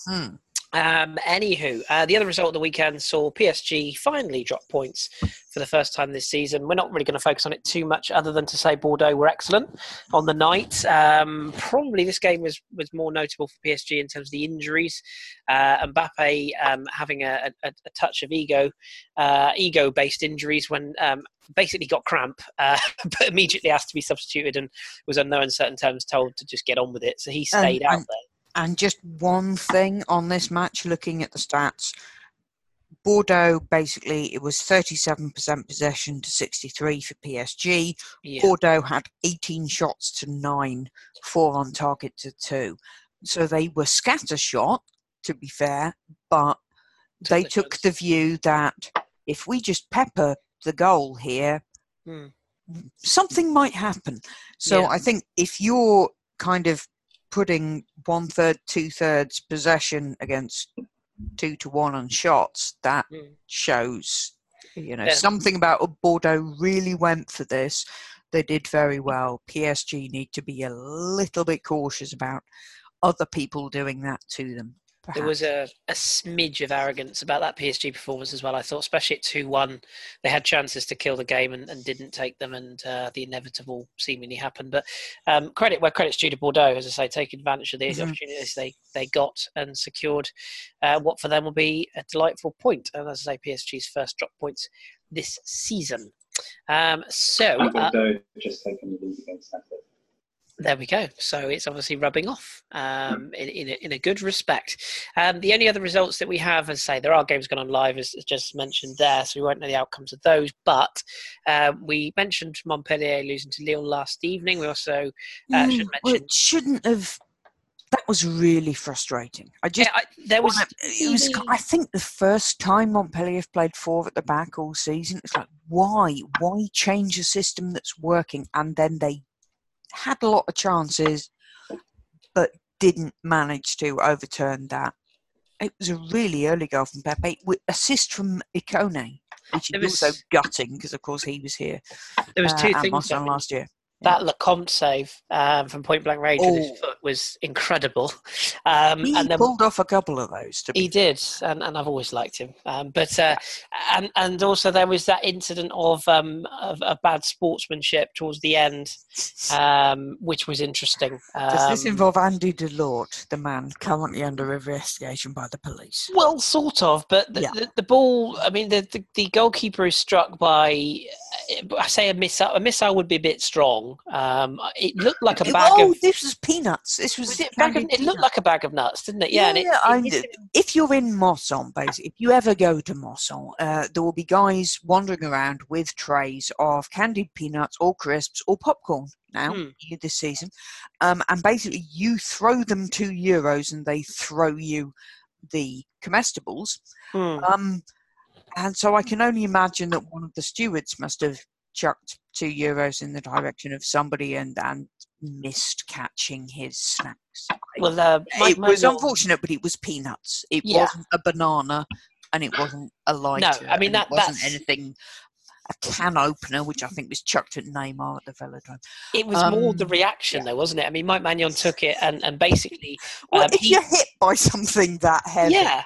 Um, anywho, uh, the other result of the weekend saw PSG finally drop points for the first time this season. We're not really going to focus on it too much, other than to say Bordeaux were excellent on the night. Um, probably this game was was more notable for PSG in terms of the injuries. Uh, Mbappe um, having a, a, a touch of ego, uh, ego-based injuries when um, basically got cramp, uh, but immediately asked to be substituted and was on no uncertain terms told to just get on with it. So he And- stayed out and- there. And just one thing on this match, looking at the stats, Bordeaux basically it was 37% possession to 63 for PSG. Yeah. Bordeaux had 18 shots to nine, four on target to two. So they were scattershot, to be fair, but they the took the view that if we just pepper the goal here, Hmm. something might happen. So Yeah. I think if you're kind of putting one third, two thirds possession against two to one on shots, that Mm. shows you know Yeah. something about Bordeaux really went for this. They did very well. PSG need to be a little bit cautious about other people doing that to them. There was a, a smidge of arrogance about that PSG performance as well. I thought, especially at 2 1, they had chances to kill the game and, and didn't take them, and uh, the inevitable seemingly happened. But um, credit where credit's due to Bordeaux, as I say, taking advantage of the Mhm. opportunities they, they got and secured uh, what for them will be a delightful point. And as I say, PSG's first drop points this season. Um, so, And uh, Bordeaux just taken the lead against Napoli. There we go. So it's obviously rubbing off um, in, in, a, in a good respect. Um, the only other results that we have, as I say, there are games going on live, as, as just mentioned there, so we won't know the outcomes of those. But um, we mentioned Montpellier losing to Lille last evening. We also uh, should Mm, well, mention. it shouldn't have. That was really frustrating. I just Yeah, I, there was. it was. I think the first time Montpellier have played four at the back all season. It's like why? Why change a system that's working? And then they had a lot of chances, but didn't manage to overturn that. It was a really early goal from Pepe with assist from Ikone, which It is also was- gutting because of course he was here There was uh, two at things. Last year. That Lecomte save um, from point blank range with his Oh. foot was incredible. Um, He and then pulled off a couple of those. To be he did, and, and I've always liked him. Um, but uh, and and also there was that incident of um, of, of bad sportsmanship towards the end, um, which was interesting. Does this Um, involve Andy Delort, the man currently under investigation by the police? Well, sort of, but the, Yeah. the, the ball. I mean, the, the, the goalkeeper is struck by. I say a missile. A missile would be a bit strong. Um, it looked like a It- bag oh, of. this was peanuts. This was, Was it, bag of, it looked like a bag of nuts, didn't it? Yeah, and it, Yeah, it I hit did. him- if you're in Mosson, basically, if you ever go to Mosson, uh, there will be guys wandering around with trays of candied peanuts or crisps or popcorn now Hmm. this season, um, and basically you throw them two euros and they throw you the comestibles. Hmm. Um, and so I can only imagine that one of the stewards must have chucked two euros in the direction of somebody and and missed catching his snacks. Well, uh, Mike it was Manuel- unfortunate, but it was peanuts. It Yeah. wasn't a banana, and it wasn't a lighter. I mean, that- wasn't that's- anything. A can opener, which I think was chucked at Neymar at the Velodrome. It was more the Um, reaction, though, wasn't it? I mean, Mike Maignan took it and, and basically, Well, um, if he- you're hit by something that heavy, yeah,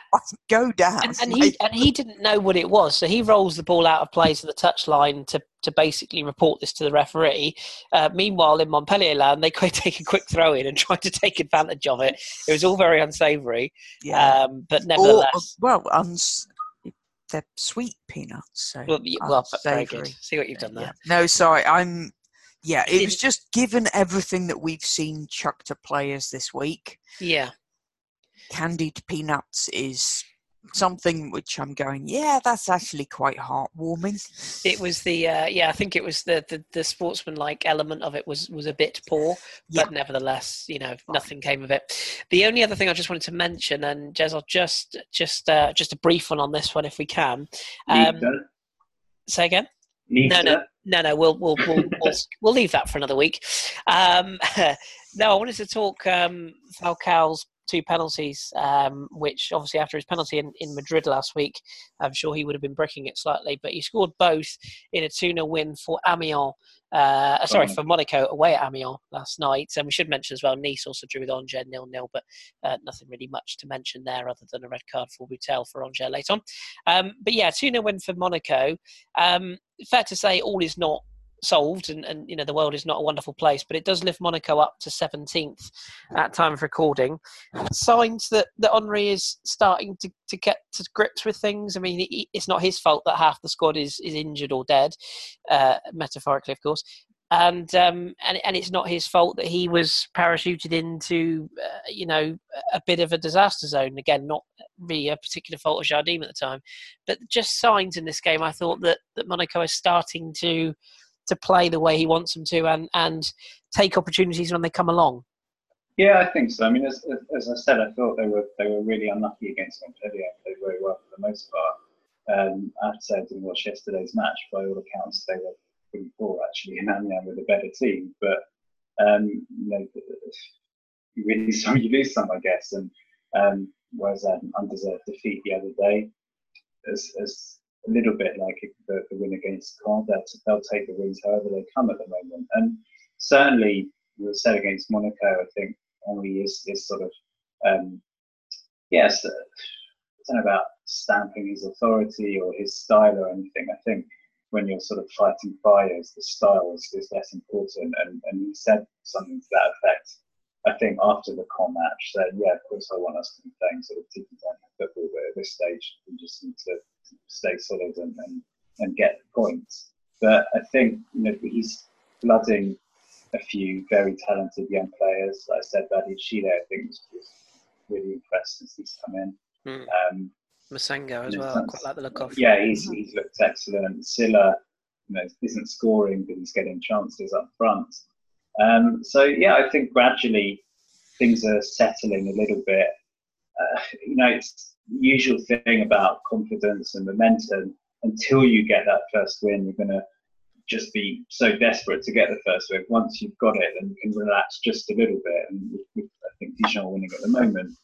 go down. and, and he and he didn't know what it was, so he rolls the ball out of play to the touchline to to basically report this to the referee. Uh, meanwhile, in Montpellier land, they could take a quick throw in and try to take advantage of it. It was all very unsavoury, yeah. um, but or, nevertheless, well, uns- they're sweet peanuts. So well, well, very good. See what you've done Yeah. there. No, sorry, I'm. Yeah, it was just given everything that we've seen chucked to players this week. Yeah, candied peanuts is something which I'm going, yeah, that's actually quite heartwarming. it was the uh, yeah. I think it was the the, the sportsmanlike element of it was was a bit poor, Yeah. but nevertheless, you know, nothing came of it. The only other thing I just wanted to mention, and Jez, I'll just just uh, just a brief one on this one if we can. Um, Neither. say again. Neither. no, No, no, we'll we'll we'll we'll, we'll leave that for another week. Um, no, I wanted to talk um, Falcao's two penalties, um, which obviously after his penalty in, in Madrid last week, I'm sure he would have been bricking it slightly, but he scored both in a 2 0 win for Amiens. Uh, sorry, Oh. for Monaco away at Amiens last night. And we should mention as well, Nice also drew with Angers nil nil, but uh, nothing really much to mention there other than a red card for Boutel for Angers later on. Um, but yeah, 2 0 win for Monaco. Um, fair to say, all is not solved, and, and you know the world is not a wonderful place, but it does lift Monaco up to 17th at time of recording. Signs that that Henry is starting to, to get to grips with things. I mean, he, it's not his fault that half the squad is is injured or dead, uh, metaphorically, of course. And um, and and it's not his fault that he was parachuted into, uh, you know, a bit of a disaster zone. Again, not really a particular fault of Jardim at the time, but just signs in this game. I thought that that Monaco is starting to to play the way he wants them to, and and take opportunities when they come along. Yeah, I think so. I mean, as, as, I said, I thought they were they were really unlucky against Montpellier. They played very well for the most part. Um, I have to say, I didn't watch yesterday's match. By all accounts, they were pretty poor actually, and Amiens with a better team. But um, you know, you win some, you lose some, I guess. And um, whereas an undeserved defeat the other day, as, as a little bit like the, the win against Caen, they'll, take the wins however they come at the moment. And certainly, we said against Monaco, I think Henry is, is sort of, um, yes, uh, I don't know about stamping his authority or his style or anything. I think when you're sort of fighting fires, the style is, is less important. And, and he said something to that effect. I think after the Caen match, said, yeah, of course I want us to be playing sort of tiki taka football, but at this stage we just need to stay solid and, and, and get the points. But I think you know he's flooding a few very talented young players. Like I said, Badiashile, I think was, was really impressed since he's come in. Mm. Um, Massengo as well. I quite like the look of. yeah, he's he's looked excellent. Sylla, you know, isn't scoring, but he's getting chances up front. Um, so yeah, I think gradually things are settling a little bit. Uh, you know, it's usual thing about confidence and momentum. Until you get that first win, you're going to just be so desperate to get the first win. Once you've got it, then you can relax just a little bit. And I think Dijon winning at the moment.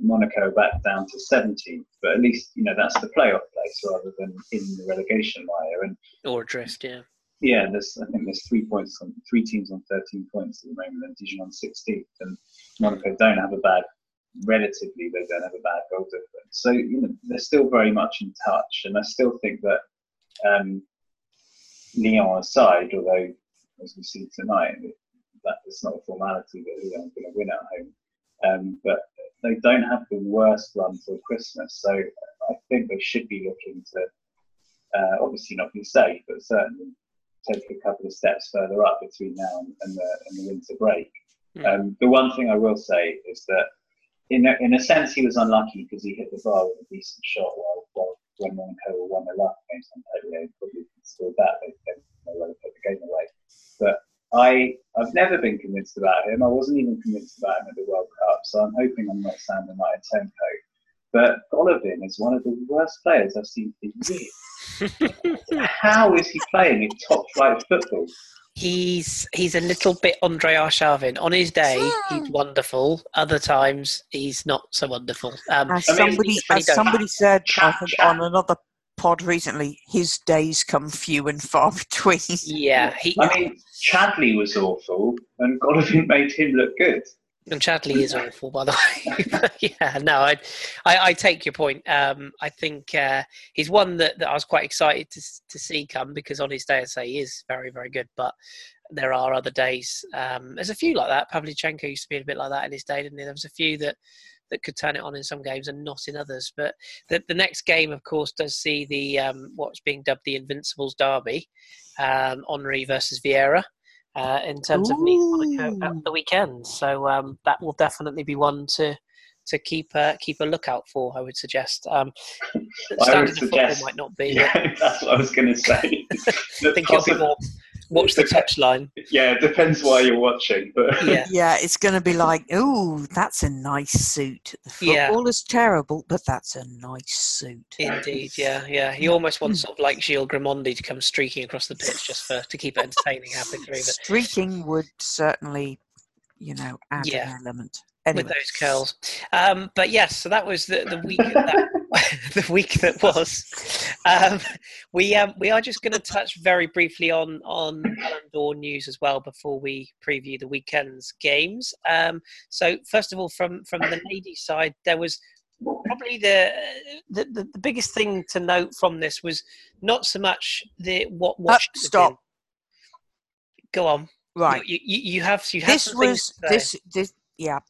Monaco back down to 17th, but at least you know that's the playoff place rather than in the relegation mire. And Or adrift, yeah. Yeah, there's I think there's three points on three teams on 13 points at the moment, and Dijon on 16th, and Monaco don't have a bad relatively they don't have a bad goal difference. So you know they're still very much in touch, and I still think that um, Lyon aside, although as we see tonight, that it's not a formality that Lyon are going to win at home, um, but they don't have the worst run till Christmas. So I think they should be looking to uh, obviously not be safe, but certainly take a couple of steps further up between now and, and, the, and the winter break. Mm. Um, the one thing I will say is that in a, in a sense, he was unlucky because he hit the bar with a decent shot while, while when Monaco were 1 0 up against Montpellier. Probably scored that, they, they know put the game away. But I, I've never been convinced about him. I wasn't even convinced about him at the World Cup, so I'm hoping I'm not sounding like a tempo. But Golovin is one of the worst players I've seen for years. How is he playing in top flight football? he's he's a little bit Andre Arshavin. On his day, he's wonderful. Other times, he's not so wonderful. Um, as somebody, as somebody said, I think on another pod recently, his days come few and far between. Yeah, he, I mean, Chadli was awful, and Golovin made him look good. And Chadli is awful, by the way. yeah, no, I, I, I, take your point. Um, I think uh, he's one that, that I was quite excited to to see come because on his day, I say he is very, very good. But there are other days. Um, there's a few like that. Pavlyuchenko used to be a bit like that in his day, didn't he? There was a few that that could turn it on in some games and not in others. But the, the next game, of course, does see the um, what's being dubbed the Invincibles Derby, um, Henry versus Vieira uh, in terms Ooh. of Nice Monaco at the weekend. So um, that will definitely be one to to keep uh, keep a lookout for. I would suggest. Um, standard would suggest, might not be. Yeah, that's what I was going to say. I think it'll be more watch the touchline. Yeah, it depends why you're watching, but yeah, yeah it's going to be like, oh, that's a nice suit. The football yeah. is terrible, but that's a nice suit. Indeed, yeah, yeah. You almost want sort of like Gilles Grimandi to come streaking across the pitch just for to keep it entertaining halfway through. But streaking would certainly, you know, add yeah. an element. Anyway. With those curls, um, but yes, so that was the, the week that the week that was. Um, we um, we are just going to touch very briefly on on Ballon d'Or news as well before we preview the weekend's games. Um, so first of all, from from the ladies' side, there was probably the, the, the the biggest thing to note from this was not so much the what what uh, stop. Go on. Right. You, you, you have you have this was this this yeah.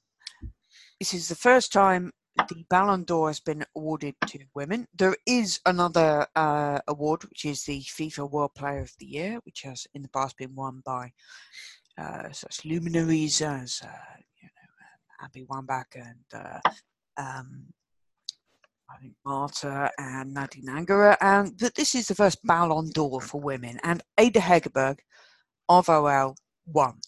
This is the first time the Ballon d'Or has been awarded to women. There is another uh, award, which is the FIFA World Player of the Year, which has in the past been won by uh, such luminaries as uh, you know Abby Wambach and uh, um, I think Marta and Nadine Angerer. And but this is the first Ballon d'Or for women, and Ada Hegerberg of OL won.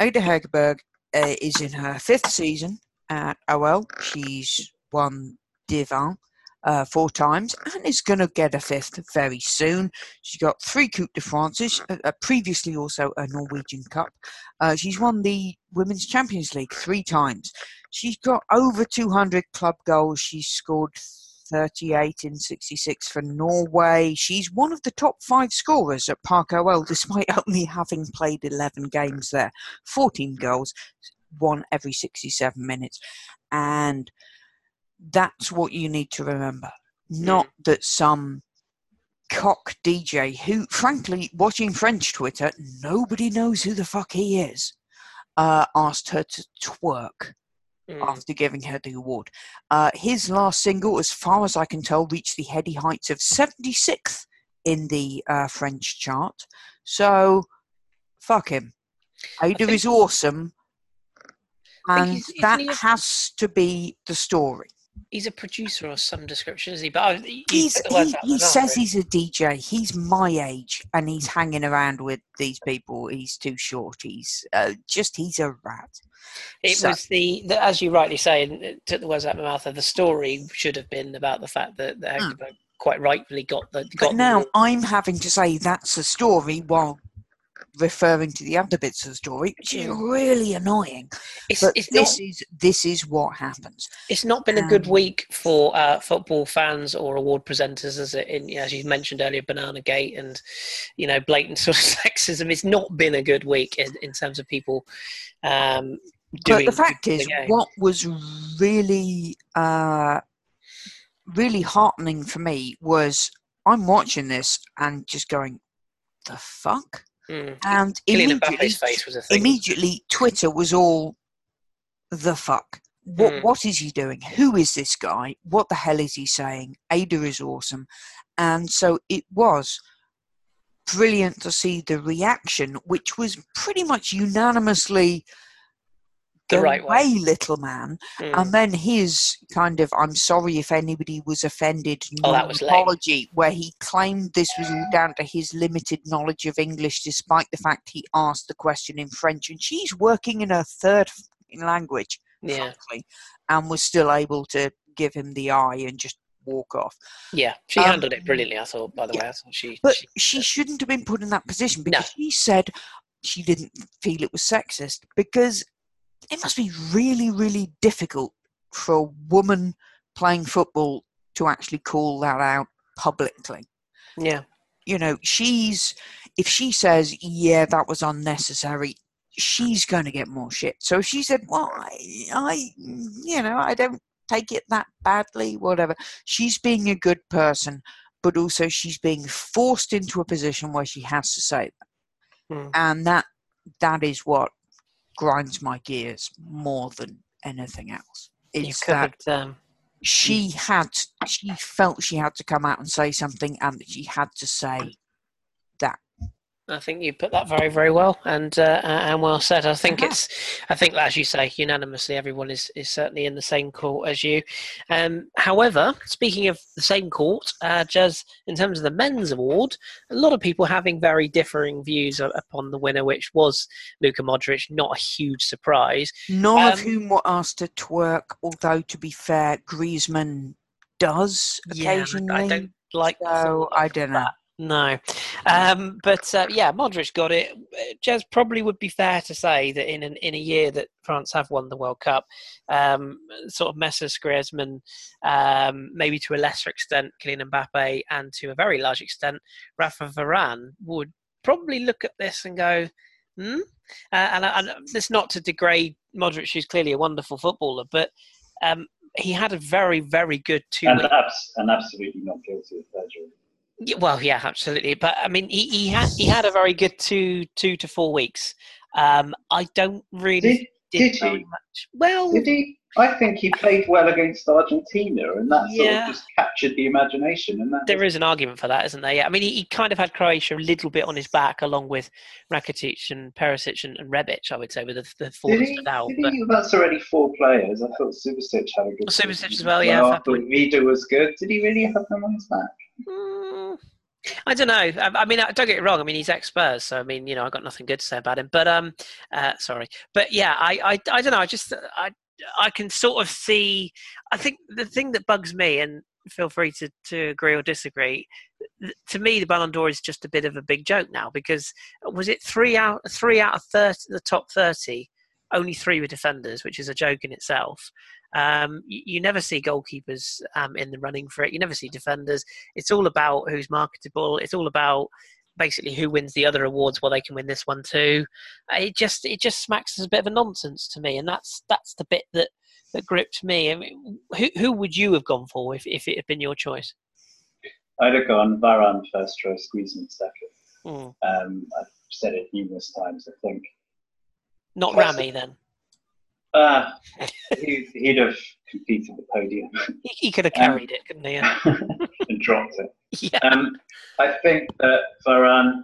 Ada Hegerberg uh, is in her fifth season at OL. She's won Divan uh, four times and is going to get a fifth very soon. She's got three Coupe de France, uh, uh, previously also a Norwegian Cup. Uh, she's won the Women's Champions League three times. She's got over 200 club goals. She's scored 38 in 66 for Norway. She's one of the top five scorers at Parc OL, despite only having played 11 games there. 14 goals, one every 67 minutes. And that's what you need to remember. Not that some cock DJ who, frankly, watching French Twitter, nobody knows who the fuck he is, uh, asked her to twerk mm. after giving her the award. Uh, his last single, as far as I can tell, reached the heady heights of 76th in the uh, French chart. So, fuck him. Ada is awesome, and that has to be the story he's a producer or some description, is he? But he, he's, he, he says he's a DJ. He's my age, and he's hanging around with these people. He's too short. He's uh, just he's a rat. It so, was the, the, as you rightly say, and took the words out of my mouth. The story should have been about the fact that the mm. quite rightfully got the. Got but now the, I'm having to say that's a story while referring to the other bits of the story, which is really annoying. It's, But it's this not is this is what happens. it's not been a good Um, week for uh, football fans or award presenters, as it in as you mentioned earlier, Banana Gate and you know blatant sort of sexism. It's not been a good week in, in terms of people um, doing. but the fact is, game. what was really, uh, really heartening for me was I'm watching this and just going, the fuck? Mm. And immediately, face was a thing. immediately Twitter was all the fuck. What Mm. what is he doing? Who is this guy? What the hell is he saying? Ada is awesome. And so it was brilliant to see the reaction, which was pretty much unanimously The right way. little man. Mm. And then his kind of I'm sorry if anybody was offended Oh, that was apology, where he claimed this was all down to his limited knowledge of English, despite the fact he asked the question in French, and she's working in her third language, yeah, frankly, and was still able to give him the eye and just walk off. yeah, she Um, handled it brilliantly. I thought. By the yeah. way, I thought she. But she she shouldn't have been put in that position No. because she said she didn't feel it was sexist because it must be really, really difficult for a woman playing football to actually call that out publicly. yeah, You know, she's, if she says, yeah, that was unnecessary, she's going to get more shit. So if she said, well, I, I, you know, I don't take it that badly, whatever, she's being a good person, but also she's being forced into a position where she has to say that. Mm. And that, that is what grinds my gears more than anything else. you It's that. Um, she had she felt she had to come out and say something and that she had to say I think you put that very, very well and uh, and well said. I think Uh-huh. it's, I think as you say, unanimously, everyone is, is certainly in the same court as you. Um, however, speaking of the same court, uh, Jez, in terms of the men's award, a lot of people having very differing views upon the winner, which was Luka Modric. Not a huge surprise. none of Um, whom were asked to twerk although to be fair griezmann does occasionally. Yeah, I- don't like. so i don't know that. No, um, but uh, yeah, Modric got it. Jez probably would be fair to say that in an, in a year that France have won the World Cup, um, sort of Messi, Griezmann, um, maybe to a lesser extent Kylian Mbappe, and to a very large extent Rafa Varane would probably look at this and go, hmm. Uh, and, and it's not to degrade Modric, who's clearly a wonderful footballer, but um, he had a very, very good two. and, abs- and absolutely not guilty of perjury. Yeah, well, yeah, absolutely. But I mean, he, he had he had a very good two two to four weeks. Um, I don't really Did, did very he? much. Well, Did he? I think he played well against Argentina, and that sort Yeah. of just captured the imagination. And that there is an argument for that, isn't there? Yeah, I mean, he, he kind of had Croatia a little bit on his back, along with Rakitic and Perisic and, and Rebic. I would say, with the, the four did he? out. Did But he? That's already four players. I thought Subasic had a good. Subasic as well, yeah, I thought point. Vida was good. Did he really have them on his back? Mm, I don't know. I, I mean, uh, don't get it wrong. I mean, he's ex Spurs, so I mean, you know, I got nothing good to say about him. But um, uh, sorry, but yeah, I, I, I don't know. I just, I, I can sort of see. I think the thing that bugs me, and feel free to to agree or disagree. To me, the Ballon d'Or is just a bit of a big joke now because was it three out three out of thirty the top thirty? Only three were defenders, which is a joke in itself. Um, you, you never see goalkeepers um, in the running for it. You never see defenders it's all about who's marketable. It's all about basically who wins the other awards while they can win this one too. Uh, It just it just smacks as a bit of a nonsense to me, and that's that's the bit that that gripped me. I mean, who who would you have gone for if, if it had been your choice? I'd have gone Varane first choice, Griezmann second. Hmm. Um, I've said it numerous times. I think Not Rami then. Uh, he, he'd have completed the podium He, he could have Um, carried it, couldn't he? Yeah. and dropped it. yeah. Um, I think that Varane.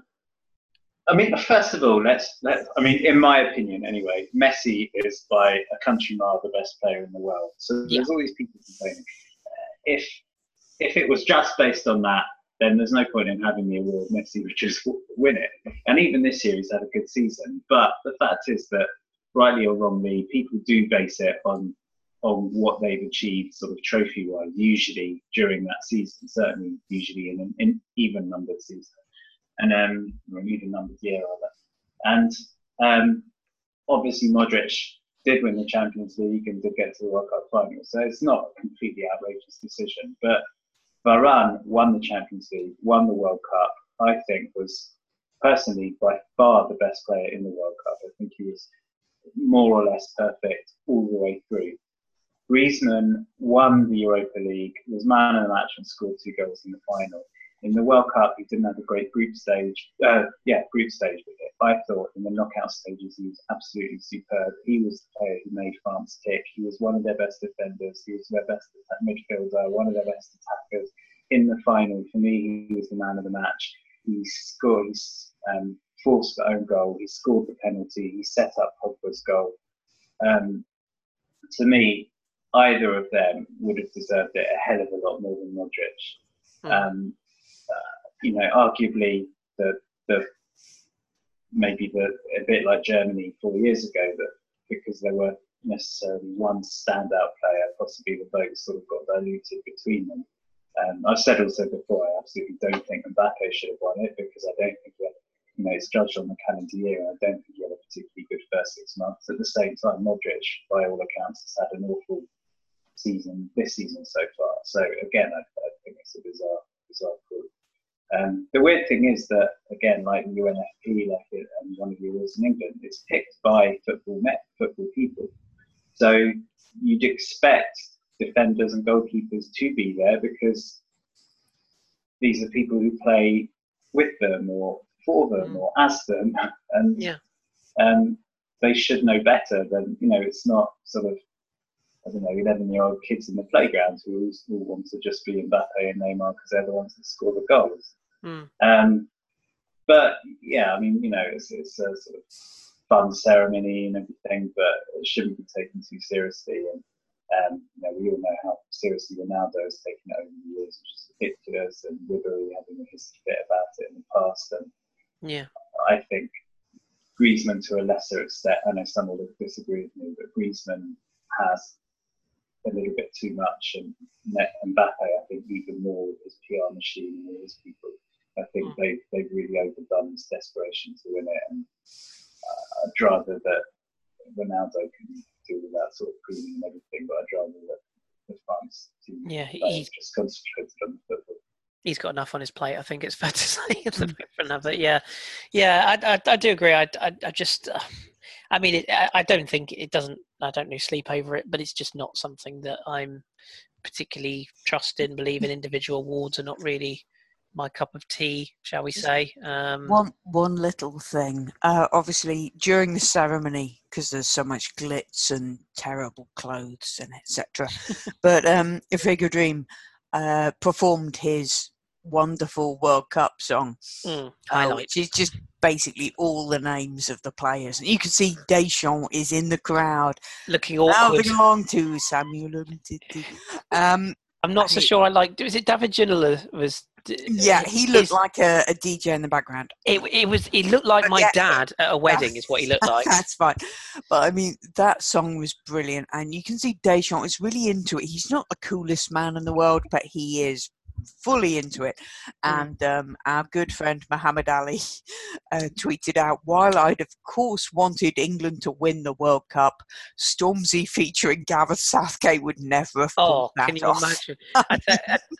I mean, first of all, let's let. I mean, in my opinion, anyway, Messi is by a country mile the best player in the world. So Yeah. there's all these people complaining. Uh, if if it was just based on that, then there's no point in having the award. Messi would just w- win it. And even this year, he's had a good season. But the fact is that, rightly or wrongly, people do base it on on what they've achieved, sort of trophy wise, usually during that season, certainly usually in an in even numbered season, and um, or an even numbered year rather. And um, obviously, Modric did win the Champions League and did get to the World Cup final. So it's not a completely outrageous decision. But Varane won the Champions League, won the World Cup. I think was personally by far the best player in the World Cup. I think he was more or less perfect all the way through. Griezmann won the Europa League, was man of the match and scored two goals in the final. In the World Cup, he didn't have a great group stage. Uh, yeah, group stage with it. I thought in the knockout stages he was absolutely superb. He was the player who made France tick. He was one of their best defenders. He was their best midfielder, one of their best attackers. In the final, for me, he was the man of the match. He scored, um, forced the own goal. He scored the penalty. He set up Pogba's goal. Um, to me, either of them would have deserved it a hell of a lot more than Modric. Mm. Um, uh, you know, arguably the the maybe the a bit like Germany four years ago that because there were necessarily one standout player, possibly the votes sort of got diluted between them. Um, I've said also before, I absolutely don't think Mbappe should have won it because I don't think that you know, it's judged on the calendar year. I don't think he had a particularly good first six months. At the same time, Modric, by all accounts, has had an awful season this season so far. So again, I, I think it's a bizarre, bizarre call. Um, the weird thing is that again, like UNFP, like it, and one of the rules in England, it's picked by football met football people. So you'd expect defenders and goalkeepers to be there because these are people who play with them or for them mm. or as them, and yeah. um, they should know better than you know. It's not sort of I don't know, 11 year old kids in the playground who all want to just be Mbappe and Neymar because they're the ones that score the goals. Mm. Um, but yeah, I mean, you know, it's, it's a sort of fun ceremony and everything, but it shouldn't be taken too seriously. And um, you know, we all know how seriously Ronaldo has taken it over the years, which is ridiculous, and Ribery having a history bit about it in the past. And yeah, I think Griezmann to a lesser extent. I know some will disagree with me, but Griezmann has a little bit too much, and Mbappe, I think, even more with his PR machine and all his people. I think mm. they they've really overdone this desperation to win it, and uh, I'd rather that Ronaldo can do with that sort of grooming and everything, but I'd rather that the France team yeah, he's just concentrated on the football. He's got enough on his plate. I think it's fair to say for another. Yeah, yeah, I, I, I do agree. I, I, I just, uh, I mean, it, I don't think it doesn't. I don't lose sleep over it, but it's just not something that I'm particularly trust in. Believe in individual awards are not really my cup of tea, shall we say? Um, one one little thing. Uh, obviously, during the ceremony, because there's so much glitz and terrible clothes and etc. but um, Vegedream uh, performed his wonderful World Cup song, mm, uh, which is just basically all the names of the players. And you can see Deschamps is in the crowd, looking awkward. Mouthing along to Samuel. Um, I'm not so sure. I like. Was it David Ginola? Was yeah, uh, he looked like a, a, DJ in the background. It, it was. He looked like but my yeah, dad at a wedding. Is what he looked like. That's fine. But I mean, that song was brilliant, and you can see Deschamps is really into it. He's not the coolest man in the world, but he is fully into it. And um, our good friend Muhammad Ali uh, tweeted out, while I'd of course wanted England to win the World Cup, Stormzy featuring Gareth Southgate would never have Oh, can you off. imagine?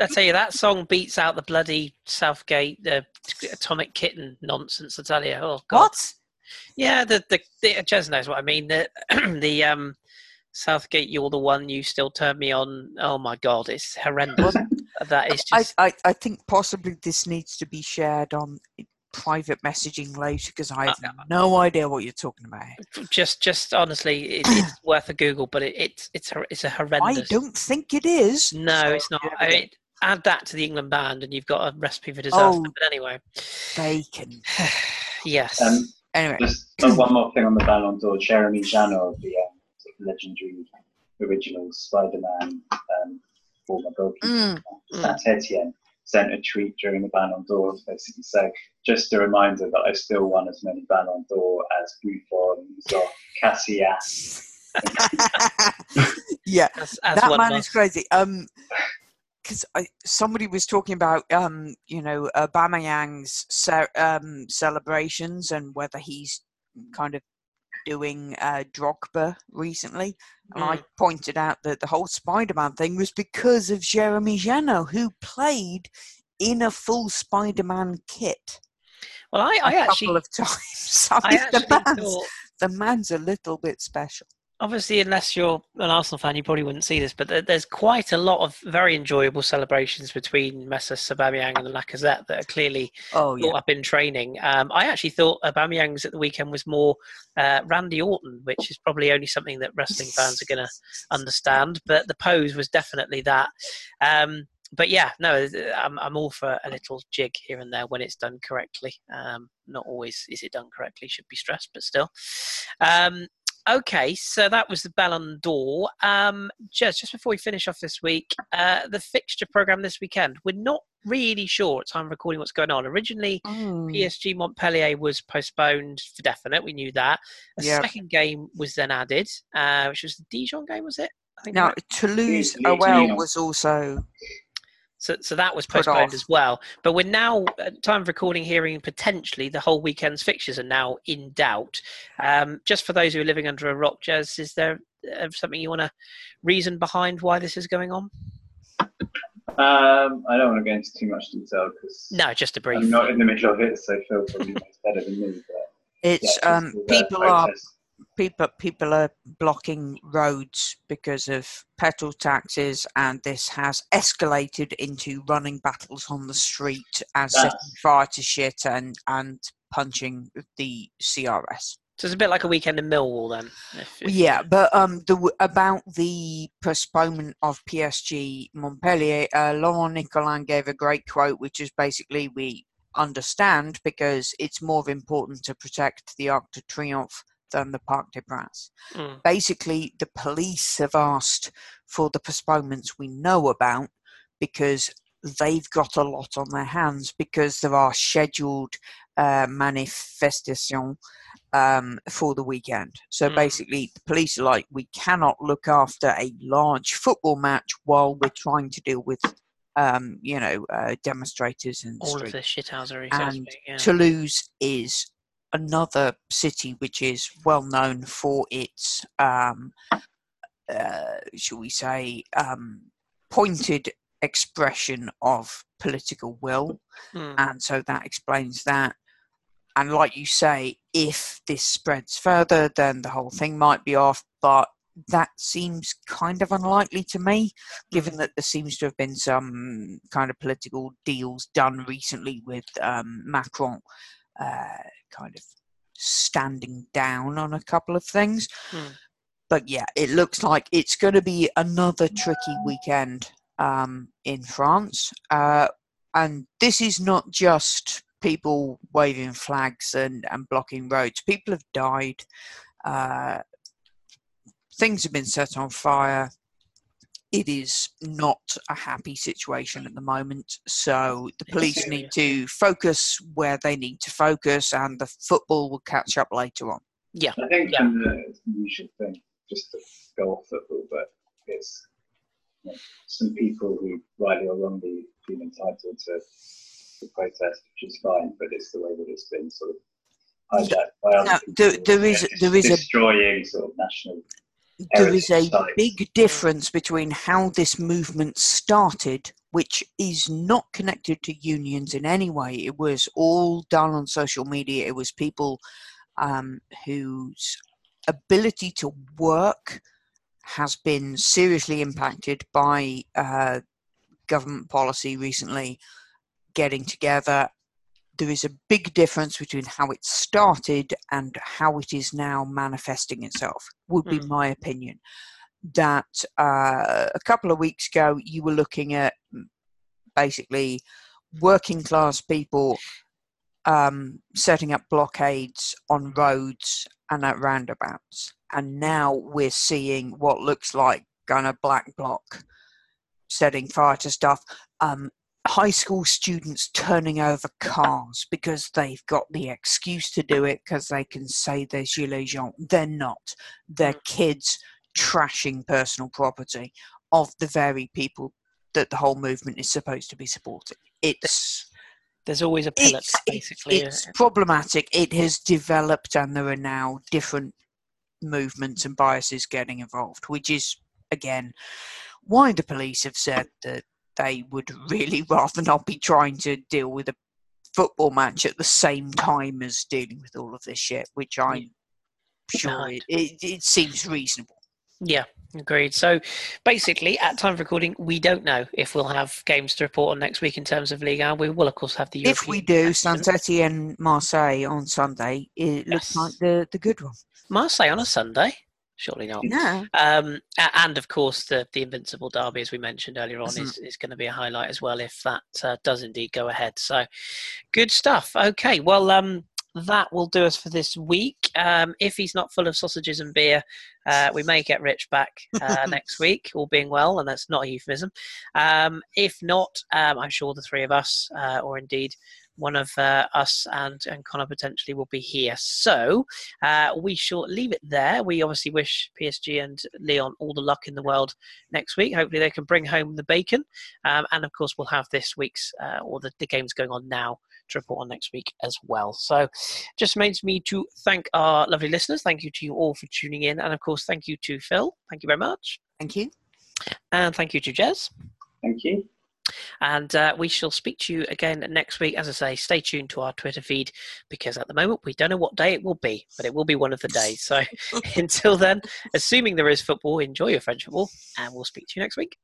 I tell you, that song beats out the bloody Southgate, the Atomic Kitten nonsense. I tell you, oh God. What? Yeah, the the, the Jez knows what I mean. The the um Southgate, you're the one you still turn me on. Oh my God, it's horrendous. That is just. I, I, I, think possibly this needs to be shared on private messaging later because I have uh, no idea what you're talking about. Just, just honestly, it, it's worth a Google, but it, it's it's a, it's a horrendous. I don't think it is. No, so, it's not. Yeah, I add that to the England band, and you've got a recipe for disaster. Oh, but anyway, bacon. yes. Um, anyway, just one more thing on the Ballon d'Or. Jérémie Janot, the um, legendary original Spider-Man um, former goalkeeper, mm. Saint Etienne, sent a tweet during the Ballon d'Or basically say, just a reminder that I still won as many Ballon d'Or as Buffon, Zoff, Casillas. yeah, as, as that man is crazy. Um, because somebody was talking about um, you know Aubameyang's ce- um, celebrations and whether he's kind of doing uh, Drogba recently, and I Mm. pointed out that the whole Spider-Man thing was because of Jérémie Janot, who played in a full Spider-Man kit Well, I, I a couple actually, of times. So I the man's, thought, the man's a little bit special. Obviously, unless you're an Arsenal fan, you probably wouldn't see this, but there's quite a lot of very enjoyable celebrations between Messi, Aubameyang, and Lacazette that are clearly Oh brought up in training. Um, I actually thought Aubameyang's at the weekend was more uh, Randy Orton, which is probably only something that wrestling fans are going to understand. But the pose was definitely that. Um, but yeah, no, I'm, I'm all for a little jig here and there when it's done correctly. Um, not always is it done correctly, should be stressed, but still. Um, okay, so that was the Ballon d'Or. Um, just, just before we finish off this week, uh, the fixture program this weekend. We're not really sure at time of recording what's going on. Originally, Mm. PSG Montpellier was postponed for definite. We knew that. A Yep. second game was then added, uh, which was the Dijon game, was it? I think Now, right? Toulouse Leeds- Leeds Awel was also so, so that was postponed as well. But we're now at time of recording, hearing potentially the whole weekend's fixtures are now in doubt. Um, just for those who are living under a rock, Jez, is there uh, something you want to reason behind why this is going on? Um, I don't want to go into too much detail because No, just a brief. I'm not in the middle of it, so Phil probably knows better than me. But it's yeah, um just the, uh, people are protests. People people are blocking roads because of petrol taxes and this has escalated into running battles on the street and setting fire to shit and and punching the CRS. So it's a bit like a weekend in Millwall then. if- if- Yeah, but um, the about the postponement of PSG Montpellier, uh, Laurent Nicollin gave a great quote, which is basically we understand because it's more important to protect the Arc de Triomphe than the Parc des Princes. Mm. Basically, the police have asked for the postponements we know about because they've got a lot on their hands because there are scheduled uh, manifestations um, for the weekend. So Mm. basically, the police are like, we cannot look after a large football match while we're trying to deal with, um, you know, uh, demonstrators and all of the shithousery, so to And speak. Yeah. Toulouse is another city which is well known for its, um, uh, shall we say, um, pointed expression of political will Mm. and so that explains that. And like you say, if this spreads further, then the whole thing might be off. But that seems kind of unlikely to me, given that there seems to have been some kind of political deals done recently with um, Macron uh, kind of standing down on a couple of things. Hmm. But yeah, it looks like it's going to be another tricky weekend um, in France. Uh, and this is not just people waving flags and, and blocking roads. People have died. Uh, things have been set on fire. It is not a happy situation at the moment. So the police need to focus where they need to focus, and the football will catch up later on. Yeah, I think Yeah. um, it's the usual thing, just to go off football, but it's you know, some people who rightly or wrongly feel entitled to, to protest, which is fine, but it's the way that it's been sort of hijacked by other Now, people there- who there are is- dis- there is a- destroying sort of national. There is a sites. big difference between how this movement started, which is not connected to unions in any way. It was all done on social media. It was people um, whose ability to work has been seriously impacted by uh, government policy recently getting together. There is a big difference between how it started and how it is now manifesting itself, would be Mm. my opinion. That uh, a couple of weeks ago, you were looking at mm, basically working class people um, setting up blockades on roads and at roundabouts. And now we're seeing what looks like kind of black bloc setting fire to stuff. Um, high school students turning over cars because they've got the excuse to do it because they can say they're gilets jaunes. They're not. They're mm. kids trashing personal property of the very people that the whole movement is supposed to be supporting. It's There's always a it's, basically. it's problematic. It has developed, and there are now different movements and biases getting involved, which is again why the police have said that they would really rather not be trying to deal with a football match at the same time as dealing with all of this shit, which I'm sure it, it, it seems reasonable. Yeah, agreed. So basically, at time of recording, we don't know if we'll have games to report on next week in terms of Ligue 1. We will, of course, have the European If we do. Saint Etienne Marseille on Sunday, it looks Yes. like the, the good one. Marseille on a Sunday? Surely not. Yeah. Um, and of course, the, the Invincible Derby, as we mentioned earlier on, Mhm. is, is going to be a highlight as well if that uh, does indeed go ahead. So, good stuff. Okay, well, um, that will do us for this week. Um, if he's not full of sausages and beer, uh, we may get Rich back uh, next week, all being well, and that's not a euphemism. Um, if not, um, I'm sure the three of us, uh, or indeed one of uh, us and, and Connor potentially will be here. So uh, we shall leave it there. We obviously wish PSG and Lyon all the luck in the world next week. Hopefully they can bring home the bacon. Um, and of course, we'll have this week's uh, or the, the games going on now to report on next week as well. So just remains me to thank our lovely listeners. Thank you to you all for tuning in. And of course, thank you to Phil. Thank you very much. Thank you. And thank you to Jez. Thank you. And uh, we shall speak to you again next week. As I say, stay tuned to our Twitter feed because at the moment we don't know what day it will be, but it will be one of the days. So until then, assuming there is football, enjoy your French football, and we'll speak to you next week.